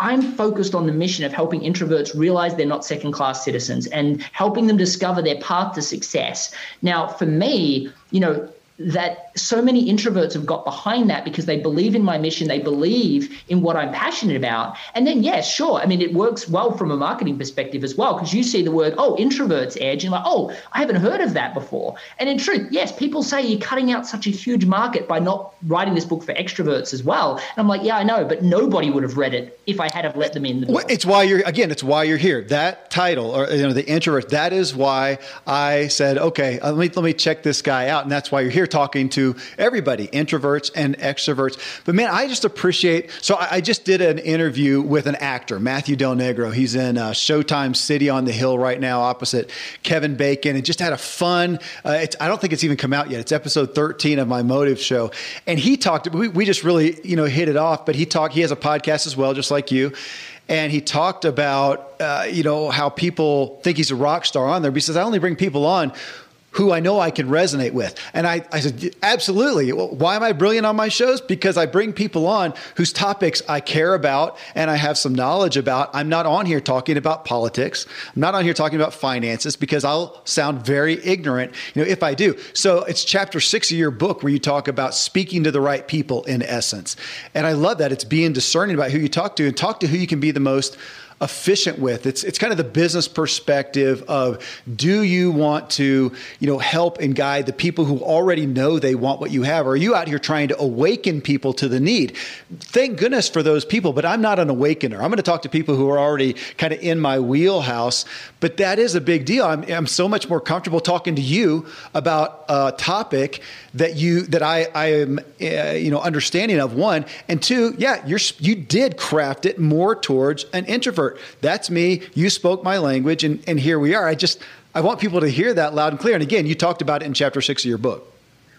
I'm focused on the mission of helping introverts realize they're not second class citizens and helping them discover their path to success. Now, for me, you know, that so many introverts have got behind that because they believe in my mission, they believe in what I'm passionate about. And then, yes, yeah, sure. I mean, it works well from a marketing perspective as well because you see the word, oh, introverts edge, and like, oh, I haven't heard of that before. And in truth, yes, people say you're cutting out such a huge market by not writing this book for extroverts as well. And I'm like, yeah, I know, but nobody would have read it if I had have let them in the. It's why you're again, it's why you're here. That title, or you know, the introvert, that is why I said, okay, uh, let me let me check this guy out, and that's why you're here talking to everybody, introverts and extroverts. But man, I just appreciate. So I, I just did an interview with an actor, Matthew Del Negro. He's in uh, Showtime City on the Hill right now, opposite Kevin Bacon, and just had a fun. Uh, I don't think it's even come out yet. It's episode 13 of my Motive show, and he talked. We, we just really you know hit it off. But he talked. He has a podcast as well, just like you and he talked about uh, you know how people think he's a rock star on there. But he says I only bring people on who I know I can resonate with. And I, I said, absolutely. Why am I brilliant on my shows? Because I bring people on whose topics I care about and I have some knowledge about. I'm not on here talking about politics. I'm not on here talking about finances because I'll sound very ignorant, you know, if I do. So it's chapter six of your book where you talk about speaking to the right people in essence. And I love that. It's being discerning about who you talk to and talk to who you can be the most efficient with. It's it's kind of the business perspective of do you want to, you know, help and guide the people who already know they want what you have or are you out here trying to awaken people to the need? Thank goodness for those people, but I'm not an awakener. I'm going to talk to people who are already kind of in my wheelhouse, but that is a big deal. I'm, I'm so much more comfortable talking to you about a topic that you that I I am uh, you know understanding of one and two, yeah, you're you did craft it more towards an introvert that's me. You spoke my language, and, and here we are. I just, I want people to hear that loud and clear. And again, you talked about it in chapter six of your book.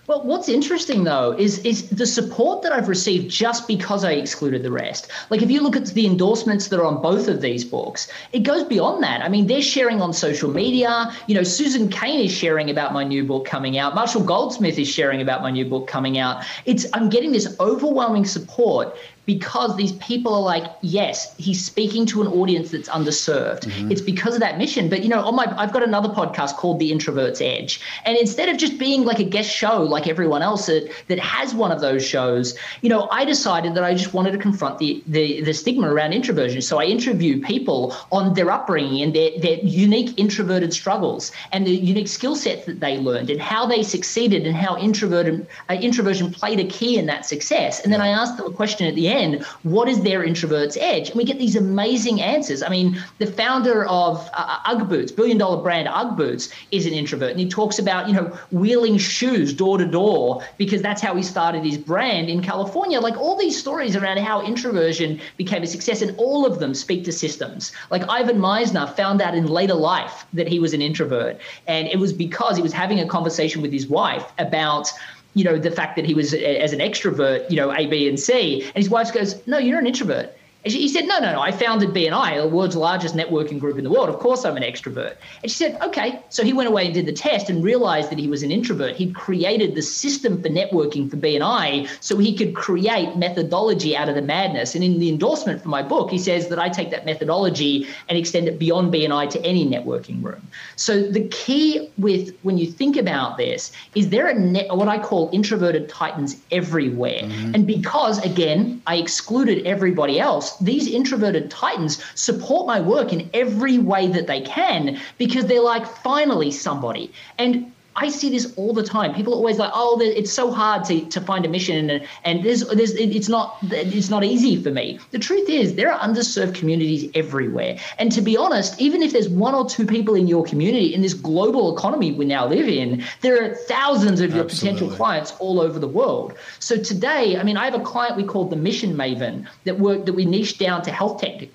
Well, what's interesting though is is the support that I've received just because I excluded the rest. Like if you look at the endorsements that are on both of these books, it goes beyond that. I mean, they're sharing on social media. You know, Susan Cain is sharing about my new book coming out. Marshall Goldsmith is sharing about my new book coming out. It's I'm getting this overwhelming support because these people are like, yes, he's speaking to an audience that's underserved. Mm-hmm. It's because of that mission. But you know, on my I've got another podcast called The Introvert's Edge. And instead of just being like a guest show like everyone else that, that has one of those shows, you know, I decided that I just wanted to confront the the, the stigma around introversion. So I interview people on their upbringing and their, their unique introverted struggles and the unique skill sets that they learned and how they succeeded and how introverted uh, introversion played a key in that success. And then I asked them a question at the end what is their introvert's edge? And we get these amazing answers. I mean, the founder of uh, Ugg Boots, billion dollar brand Ugg Boots, is an introvert. And he talks about, you know, wheeling shoes door to door because that's how he started his brand in California. Like all these stories around how introversion became a success, and all of them speak to systems. Like Ivan Misner found out in later life that he was an introvert. And it was because he was having a conversation with his wife about you know, the fact that he was as an extrovert, you know, A, B, and C. And his wife goes, no, you're an introvert. And she, he said, no, no, no, I founded BNI, the world's largest networking group in the world. Of course I'm an extrovert. And she said, okay. So he went away and did the test and realized that he was an introvert. He'd created the system for networking for BNI so he could create methodology out of the madness. And in the endorsement for my book, he says that I take that methodology and extend it beyond BNI to any networking room. So the key with when you think about this is there are net, what I call introverted titans everywhere. Mm-hmm. And because, again, I excluded everybody else, these introverted titans support my work in every way that they can because they're like, finally, somebody. And I see this all the time. People are always like, "Oh, it's so hard to, to find a mission, and and there's there's it's not it's not easy for me." The truth is, there are underserved communities everywhere, and to be honest, even if there's one or two people in your community in this global economy we now live in, there are thousands of your Absolutely. potential clients all over the world. So today, I mean, I have a client we call the Mission Maven that work that we niche down to health tech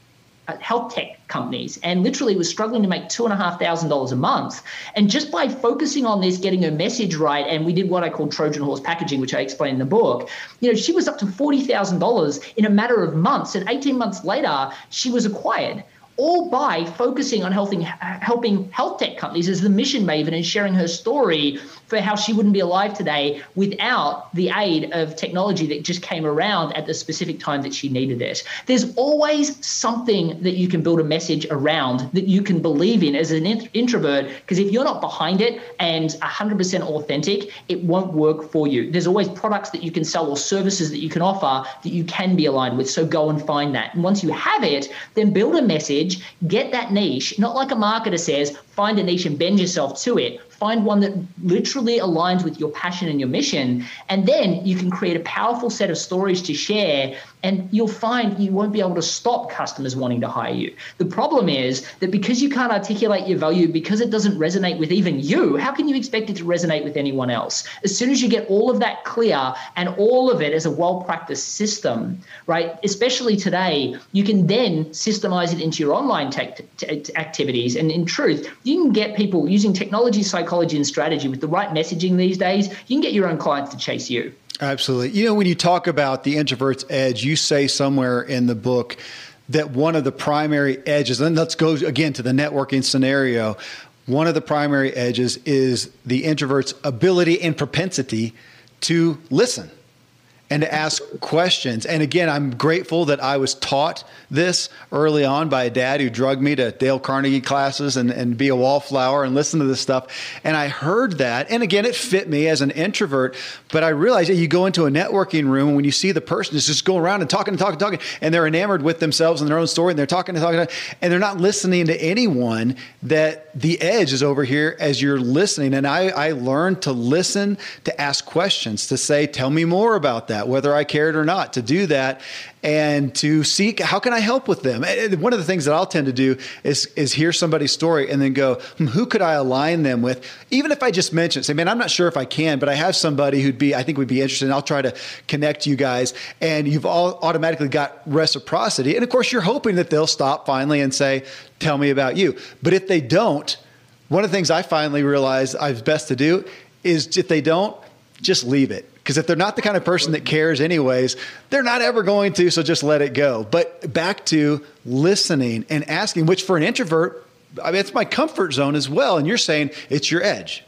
Uh, health tech companies and literally was struggling to make two and a half thousand dollars a month. And just by focusing on this, getting her message right, and we did what I call Trojan horse packaging, which I explain in the book, you know, she was up to forty thousand dollars in a matter of months. And 18 months later, she was acquired all by focusing on helping helping health tech companies as the mission maven and sharing her story for how she wouldn't be alive today without the aid of technology that just came around at the specific time that she needed it. There's always something that you can build a message around that you can believe in as an introvert, because if you're not behind it and 100% authentic, it won't work for you. There's always products that you can sell or services that you can offer that you can be aligned with. So go and find that. And once you have it, then build a message, get that niche, not like a marketer says, find a niche and bend yourself to it find one that literally aligns with your passion and your mission and then you can create a powerful set of stories to share and you'll find you won't be able to stop customers wanting to hire you. The problem is that because you can't articulate your value, because it doesn't resonate with even you, how can you expect it to resonate with anyone else? As soon as you get all of that clear and all of it as a well practiced system, right? Especially today, you can then systemize it into your online tech t- activities. And in truth, you can get people using technology, psychology, and strategy with the right messaging these days, you can get your own clients to chase you. Absolutely. You know, when you talk about the introvert's edge, you say somewhere in the book that one of the primary edges, and let's go again to the networking scenario. One of the primary edges is the introvert's ability and propensity to listen and to ask questions. And again, I'm grateful that I was taught this early on by a dad who drugged me to Dale Carnegie classes and, and be a wallflower and listen to this stuff. And I heard that. And again, it fit me as an introvert. But I realized that you go into a networking room and when you see the person is just going around and talking and talking and talking, and they're enamored with themselves and their own story, and they're talking and talking, and they're not listening to anyone, that the edge is over here as you're listening. And I, I learned to listen, to ask questions, to say, tell me more about that that, whether I cared or not, to do that and to seek how can I help with them. One of the things that I'll tend to do is is hear somebody's story and then go, hmm, who could I align them with? Even if I just mention, say, man, I'm not sure if I can, but I have somebody who'd be, I think would be interested. And I'll try to connect you guys, and you've all automatically got reciprocity. And of course, you're hoping that they'll stop finally and say, tell me about you. But if they don't, one of the things I finally realized I've best to do is if they don't, just leave it because if they're not the kind of person that cares, anyways, they're not ever going to. So just let it go. But back to listening and asking, which for an introvert, I mean, it's my comfort zone as well. And you're saying it's your edge.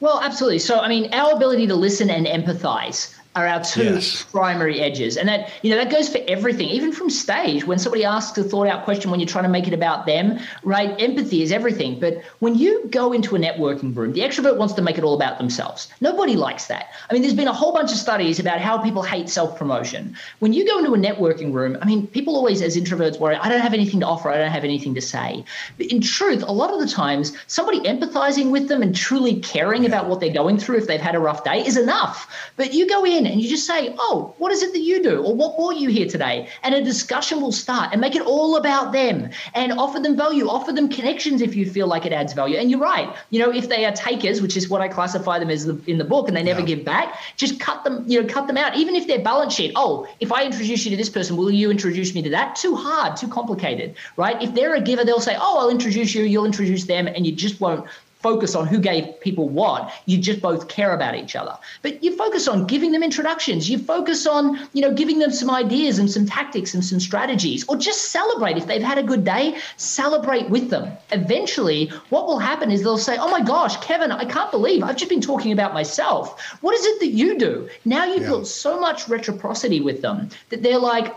Well, absolutely. So, I mean, our ability to listen and empathize are our two yes. primary edges. And that, you know, that goes for everything, even from stage. When somebody asks a thought out question, when you're trying to make it about them, right? Empathy is everything. But when you go into a networking room, the extrovert wants to make it all about themselves. Nobody likes that. I mean, there's been a whole bunch of studies about how people hate self promotion. When you go into a networking room, I mean, people always, as introverts, worry, I don't have anything to offer, I don't have anything to say. But in truth, a lot of the times, somebody empathizing with them and truly caring yeah. about what they're going through if they've had a rough day is enough. But you go in, in and you just say, Oh, what is it that you do? Or what brought you here today? And a discussion will start and make it all about them and offer them value, offer them connections if you feel like it adds value. And you're right. You know, if they are takers, which is what I classify them as in the book, and they never yeah. give back, just cut them, you know, cut them out. Even if their balance sheet, oh, if I introduce you to this person, will you introduce me to that? Too hard, too complicated, right? If they're a giver, they'll say, Oh, I'll introduce you, you'll introduce them, and you just won't focus on who gave people what. You just both care about each other. But you focus on giving them introductions. You focus on, you know, giving them some ideas and some tactics and some strategies, or just celebrate. If they've had a good day, celebrate with them. Eventually, what will happen is they'll say, Oh my gosh, Kevin, I can't believe I've just been talking about myself. What is it that you do? Now you've yeah. built so much reciprocity with them that they're like,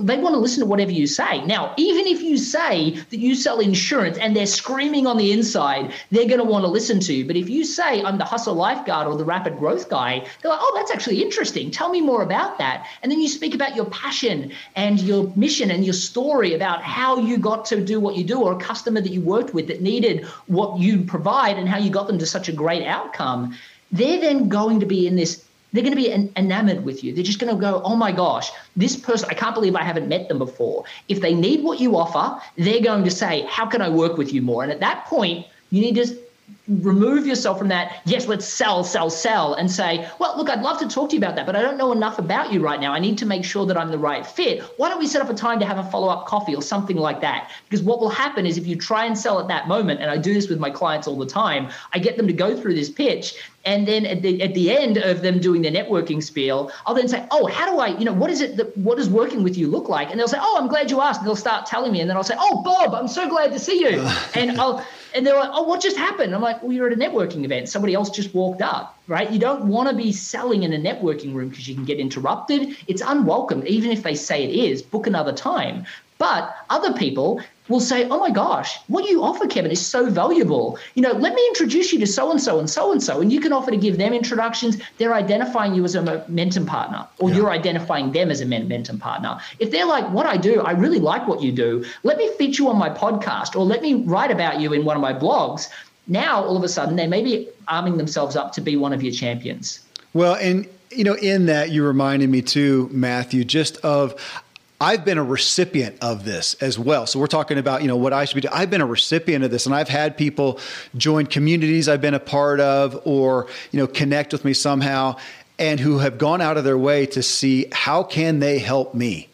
they want to listen to whatever you say. Now, even if you say that you sell insurance and they're screaming on the inside, they're going to want to listen to you. But if you say, I'm the hustle lifeguard or the rapid growth guy, they're like, oh, that's actually interesting. Tell me more about that. And then you speak about your passion and your mission and your story about how you got to do what you do or a customer that you worked with that needed what you provide and how you got them to such a great outcome. They're then going to be in this they're going to be enamored with you. They're just going to go, oh my gosh, this person, I can't believe I haven't met them before. If they need what you offer, they're going to say, how can I work with you more? And at that point, you need to remove yourself from that yes let's sell sell sell and say well look i'd love to talk to you about that but i don't know enough about you right now i need to make sure that i'm the right fit why don't we set up a time to have a follow-up coffee or something like that because what will happen is if you try and sell at that moment and i do this with my clients all the time i get them to go through this pitch and then at the, at the end of them doing their networking spiel, I'll then say, oh, how do I, you know, what is it that, what does working with you look like? And they'll say, oh, I'm glad you asked. And they'll start telling me. And then I'll say, oh, Bob, I'm so glad to see you. and I'll, and they're like, oh, what just happened? I'm like, well, you're at a networking event. Somebody else just walked up, right? You don't want to be selling in a networking room because you can get interrupted. It's unwelcome, even if they say it is. Book another time. But other people will say, Oh my gosh, what you offer, Kevin, is so valuable. You know, let me introduce you to so and so and so and so. And you can offer to give them introductions. They're identifying you as a momentum partner, or yeah. you're identifying them as a momentum partner. If they're like, What I do, I really like what you do, let me feature you on my podcast, or let me write about you in one of my blogs. Now, all of a sudden, they may be arming themselves up to be one of your champions. Well, and you know, in that you reminded me too, Matthew, just of I've been a recipient of this as well. So we're talking about, you know, what I should be doing. I've been a recipient of this and I've had people join communities I've been a part of or, you know, connect with me somehow and who have gone out of their way to see how can they help me?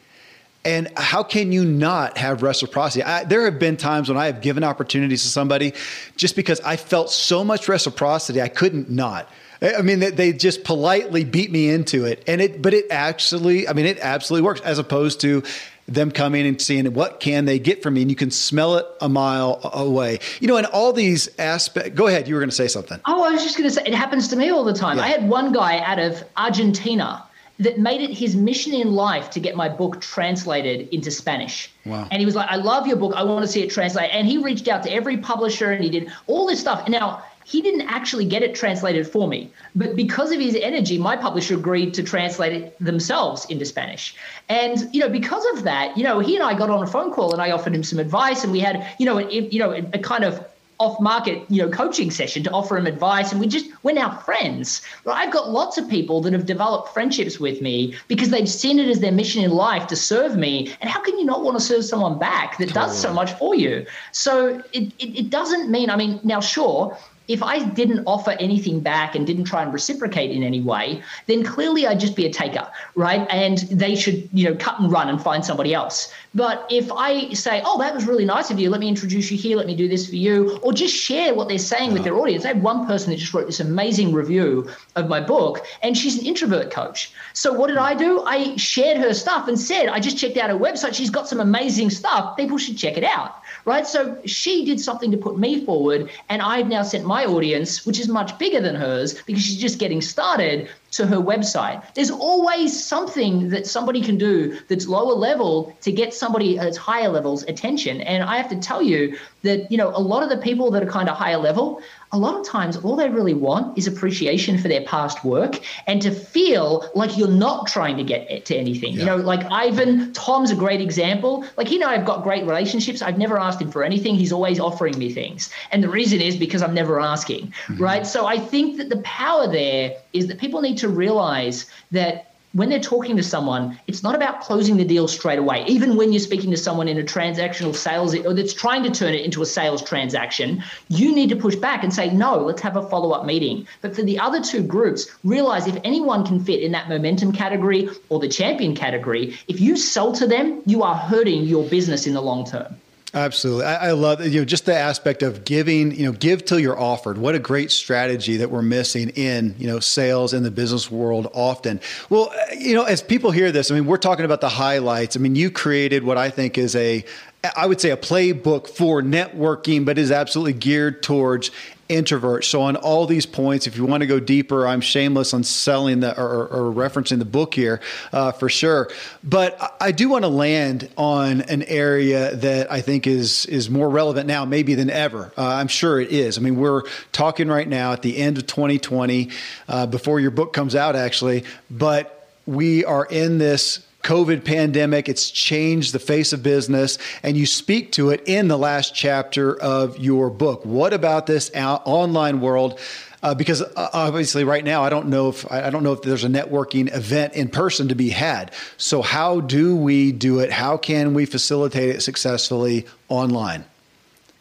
And how can you not have reciprocity? I, there have been times when I have given opportunities to somebody just because I felt so much reciprocity, I couldn't not. I mean, they just politely beat me into it, and it. But it actually, I mean, it absolutely works as opposed to them coming and seeing what can they get from me, and you can smell it a mile away. You know, and all these aspects. Go ahead. You were going to say something. Oh, I was just going to say it happens to me all the time. Yeah. I had one guy out of Argentina that made it his mission in life to get my book translated into Spanish. Wow. And he was like, I love your book. I want to see it translated. And he reached out to every publisher and he did all this stuff. And now he didn't actually get it translated for me. But because of his energy, my publisher agreed to translate it themselves into Spanish. And, you know, because of that, you know, he and I got on a phone call and I offered him some advice and we had, you know, a, you know, a kind of off market you know coaching session to offer him advice and we just we're now friends i've got lots of people that have developed friendships with me because they've seen it as their mission in life to serve me and how can you not want to serve someone back that totally. does so much for you so it, it, it doesn't mean i mean now sure if I didn't offer anything back and didn't try and reciprocate in any way, then clearly I'd just be a taker, right? And they should, you know, cut and run and find somebody else. But if I say, oh, that was really nice of you, let me introduce you here, let me do this for you, or just share what they're saying with their audience. I had one person that just wrote this amazing review of my book, and she's an introvert coach. So what did I do? I shared her stuff and said, I just checked out her website. She's got some amazing stuff. People should check it out right? So she did something to put me forward, and I've now sent my audience, which is much bigger than hers because she's just getting started, to her website. There's always something that somebody can do that's lower level to get somebody at higher levels attention. And I have to tell you that, you know, a lot of the people that are kind of higher level, a lot of times all they really want is appreciation for their past work and to feel like you're not trying to get to anything. Yeah. You know, like Ivan, Tom's a great example. Like he and I have got great relationships. I've never asked him for anything. He's always offering me things. And the reason is because I'm never asking, mm-hmm. right? So I think that the power there is that people need to realize that when they're talking to someone, it's not about closing the deal straight away. Even when you're speaking to someone in a transactional sales or that's trying to turn it into a sales transaction, you need to push back and say, no, let's have a follow up meeting. But for the other two groups, realize if anyone can fit in that momentum category or the champion category, if you sell to them, you are hurting your business in the long term. Absolutely. I, I, love you know just the aspect of giving, you know, give till you're offered. What a great strategy that we're missing in, you know, sales in the business world often. Well, uh, you know, as people hear this, I mean, we're talking about the highlights. I mean, you created what I think is a I would say a playbook for networking, but is absolutely geared towards introverts. So on all these points, if you want to go deeper, I'm shameless on selling the or, or referencing the book here uh, for sure. But I do want to land on an area that I think is is more relevant now, maybe than ever. Uh, I'm sure it is. I mean, we're talking right now at the end of 2020, uh, before your book comes out, actually, but we are in this COVID pandemic. It's changed the face of business, and you speak to it in the last chapter of your book. What about this online world? Uh, because uh, obviously, right now, I don't know if I don't know if there's a networking event in person to be had. So, how do we do it? How can we facilitate it successfully online?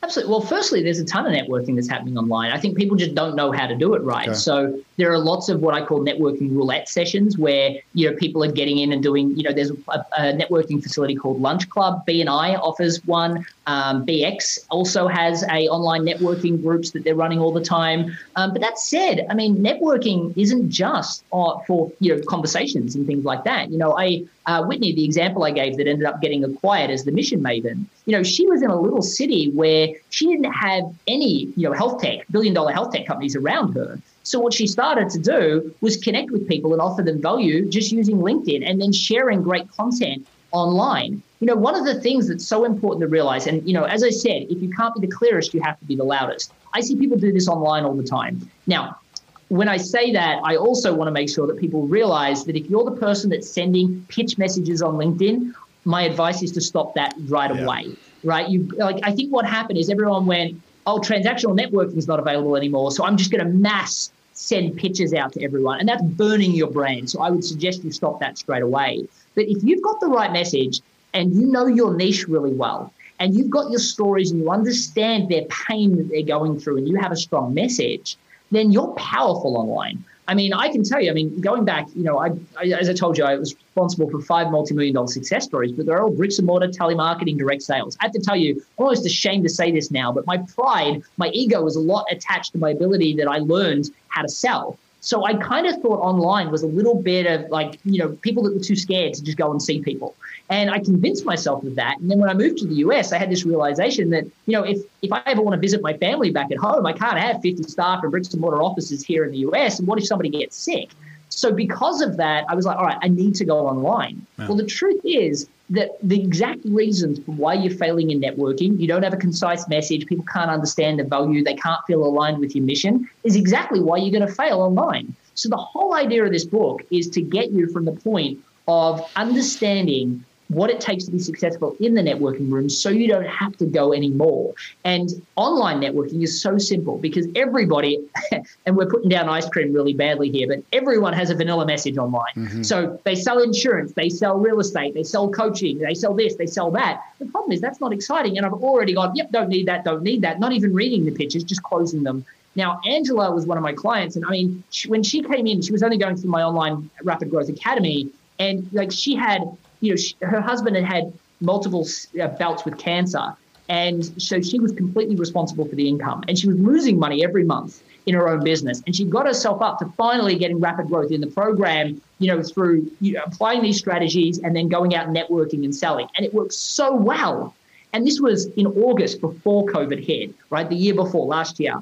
Absolutely. Well, firstly, there's a ton of networking that's happening online. I think people just don't know how to do it right. Okay. So there are lots of what I call networking roulette sessions where you know people are getting in and doing. You know, there's a, a networking facility called Lunch Club. BNI offers one. Um, BX also has a online networking groups that they're running all the time. Um, but that said, I mean, networking isn't just uh, for you know conversations and things like that. You know, I uh, Whitney, the example I gave that ended up getting acquired as the mission maven, you know, she was in a little city where she didn't have any, you know, health tech, billion dollar health tech companies around her. So what she started to do was connect with people and offer them value just using LinkedIn and then sharing great content online. You know, one of the things that's so important to realize, and you know, as I said, if you can't be the clearest, you have to be the loudest. I see people do this online all the time. Now, when I say that, I also want to make sure that people realize that if you're the person that's sending pitch messages on LinkedIn, my advice is to stop that right yeah. away. Right? You like I think what happened is everyone went, oh, transactional networking is not available anymore. So I'm just going to mass send pitches out to everyone. And that's burning your brand. So I would suggest you stop that straight away. But if you've got the right message and you know your niche really well, and you've got your stories and you understand their pain that they're going through, and you have a strong message, then you're powerful online. I mean, I can tell you, I mean, going back, you know, I, I, as I told you, I was responsible for five multi-million dollar success stories, but they're all bricks and mortar, telemarketing, direct sales. I have to tell you, I'm almost ashamed to say this now, but my pride, my ego was a lot attached to my ability that I learned how to sell. So I kind of thought online was a little bit of like, you know, people that were too scared to just go and see people. And I convinced myself of that. And then when I moved to the US, I had this realization that, you know, if, if I ever want to visit my family back at home, I can't have 50 staff and bricks and mortar offices here in the US. And what if somebody gets sick? So because of that, I was like, all right, I need to go online. Well, the truth is that the exact reasons for why you're failing in networking, you don't have a concise message, people can't understand the value, they can't feel aligned with your mission, is exactly why you're going to fail online. So the whole idea of this book is to get you from the point of understanding what it takes to be successful in the networking room so you don't have to go anymore. And online networking is so simple because everybody, and we're putting down ice cream really badly here, but everyone has a vanilla message online. Mm-hmm. So they sell insurance, they sell real estate, they sell coaching, they sell this, they sell that. The problem is that's not exciting. And I've already gone, yep, don't need that, don't need that, not even reading the pitches, just closing them. Now, Angela was one of my clients. And I mean, she, when she came in, she was only going through my online rapid growth academy. And like she had you know, she, her husband had had multiple uh, bouts with cancer. And so she was completely responsible for the income and she was losing money every month in her own business. And she got herself up to finally getting rapid growth in the program, you know, through you know, applying these strategies and then going out networking and selling. And it worked so well. And this was in August before COVID hit, right? The year before, last year.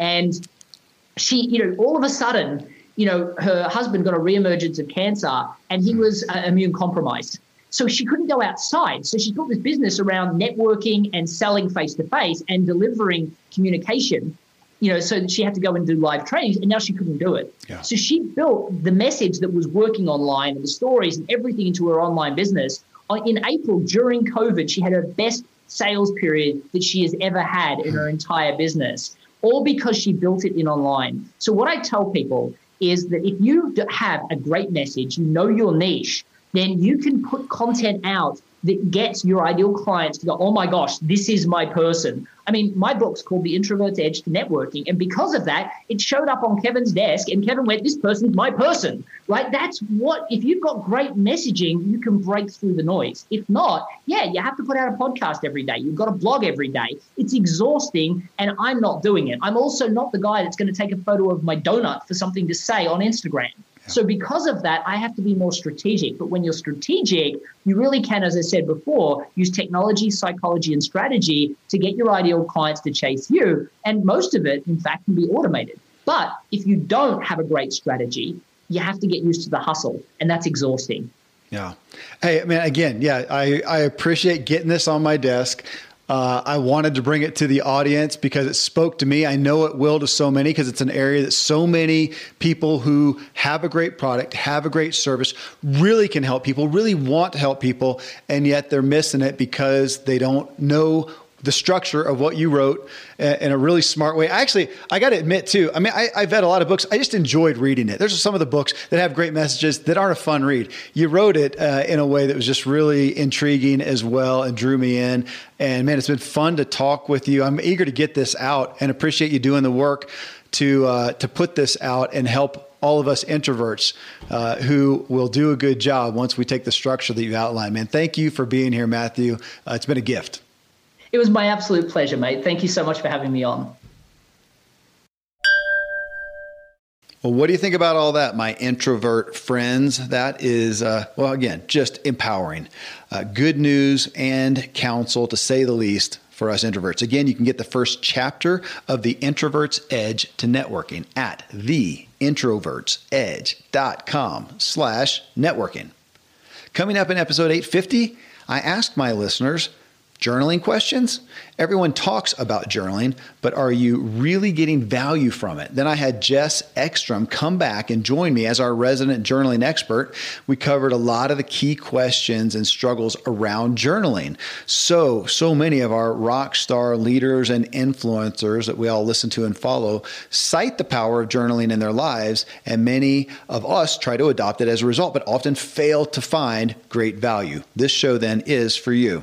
And she, you know, all of a sudden, you know, her husband got a reemergence of cancer and he was uh, immune compromised. So she couldn't go outside. So she built this business around networking and selling face to face and delivering communication. You know, so she had to go and do live trainings, and now she couldn't do it. Yeah. So she built the message that was working online and the stories and everything into her online business. In April, during COVID, she had her best sales period that she has ever had in her entire business, all because she built it in online. So what I tell people is that if you have a great message, you know your niche, then you can put content out that gets your ideal clients to go, oh my gosh, this is my person. I mean, my book's called The Introvert's Edge to Networking. And because of that, it showed up on Kevin's desk and Kevin went, this person's my person, right? That's what, if you've got great messaging, you can break through the noise. If not, yeah, you have to put out a podcast every day. You've got to blog every day. It's exhausting. And I'm not doing it. I'm also not the guy that's going to take a photo of my donut for something to say on Instagram. So because of that, I have to be more strategic. But when you're strategic, you really can, as I said before, use technology, psychology, and strategy to get your ideal clients to chase you. And most of it, in fact, can be automated. But if you don't have a great strategy, you have to get used to the hustle, and that's exhausting. Yeah. Hey, man, again, yeah, I, I appreciate getting this on my desk. Uh, I wanted to bring it to the audience because it spoke to me. I know it will to so many because it's an area that so many people who have a great product, have a great service, really can help people, really want to help people, and yet they're missing it because they don't know the structure of what you wrote in a really smart way. Actually, I got to admit too. I mean, I, have read a lot of books. I just enjoyed reading it. There's some of the books that have great messages that aren't a fun read. You wrote it uh, in a way that was just really intriguing as well and drew me in. And man, it's been fun to talk with you. I'm eager to get this out and appreciate you doing the work to uh, to put this out and help all of us introverts uh, who will do a good job once we take the structure that you outlined. Man, thank you for being here, Matthew. Uh, it's been a gift. It was my absolute pleasure, mate. Thank you so much for having me on. Well, what do you think about all that, my introvert friends? That is, uh, well, again, just empowering. Uh, good news and counsel, to say the least, for us introverts. Again, you can get the first chapter of The Introvert's Edge to Networking at theintrovertsedge.com slash networking. Coming up in episode 850, I asked my listeners – Journaling questions? Everyone talks about journaling, but are you really getting value from it? Then I had Jess Ekstrom come back and join me as our resident journaling expert. We covered a lot of the key questions and struggles around journaling. So, so many of our rock star leaders and influencers that we all listen to and follow cite the power of journaling in their lives, and many of us try to adopt it as a result, but often fail to find great value. This show then is for you.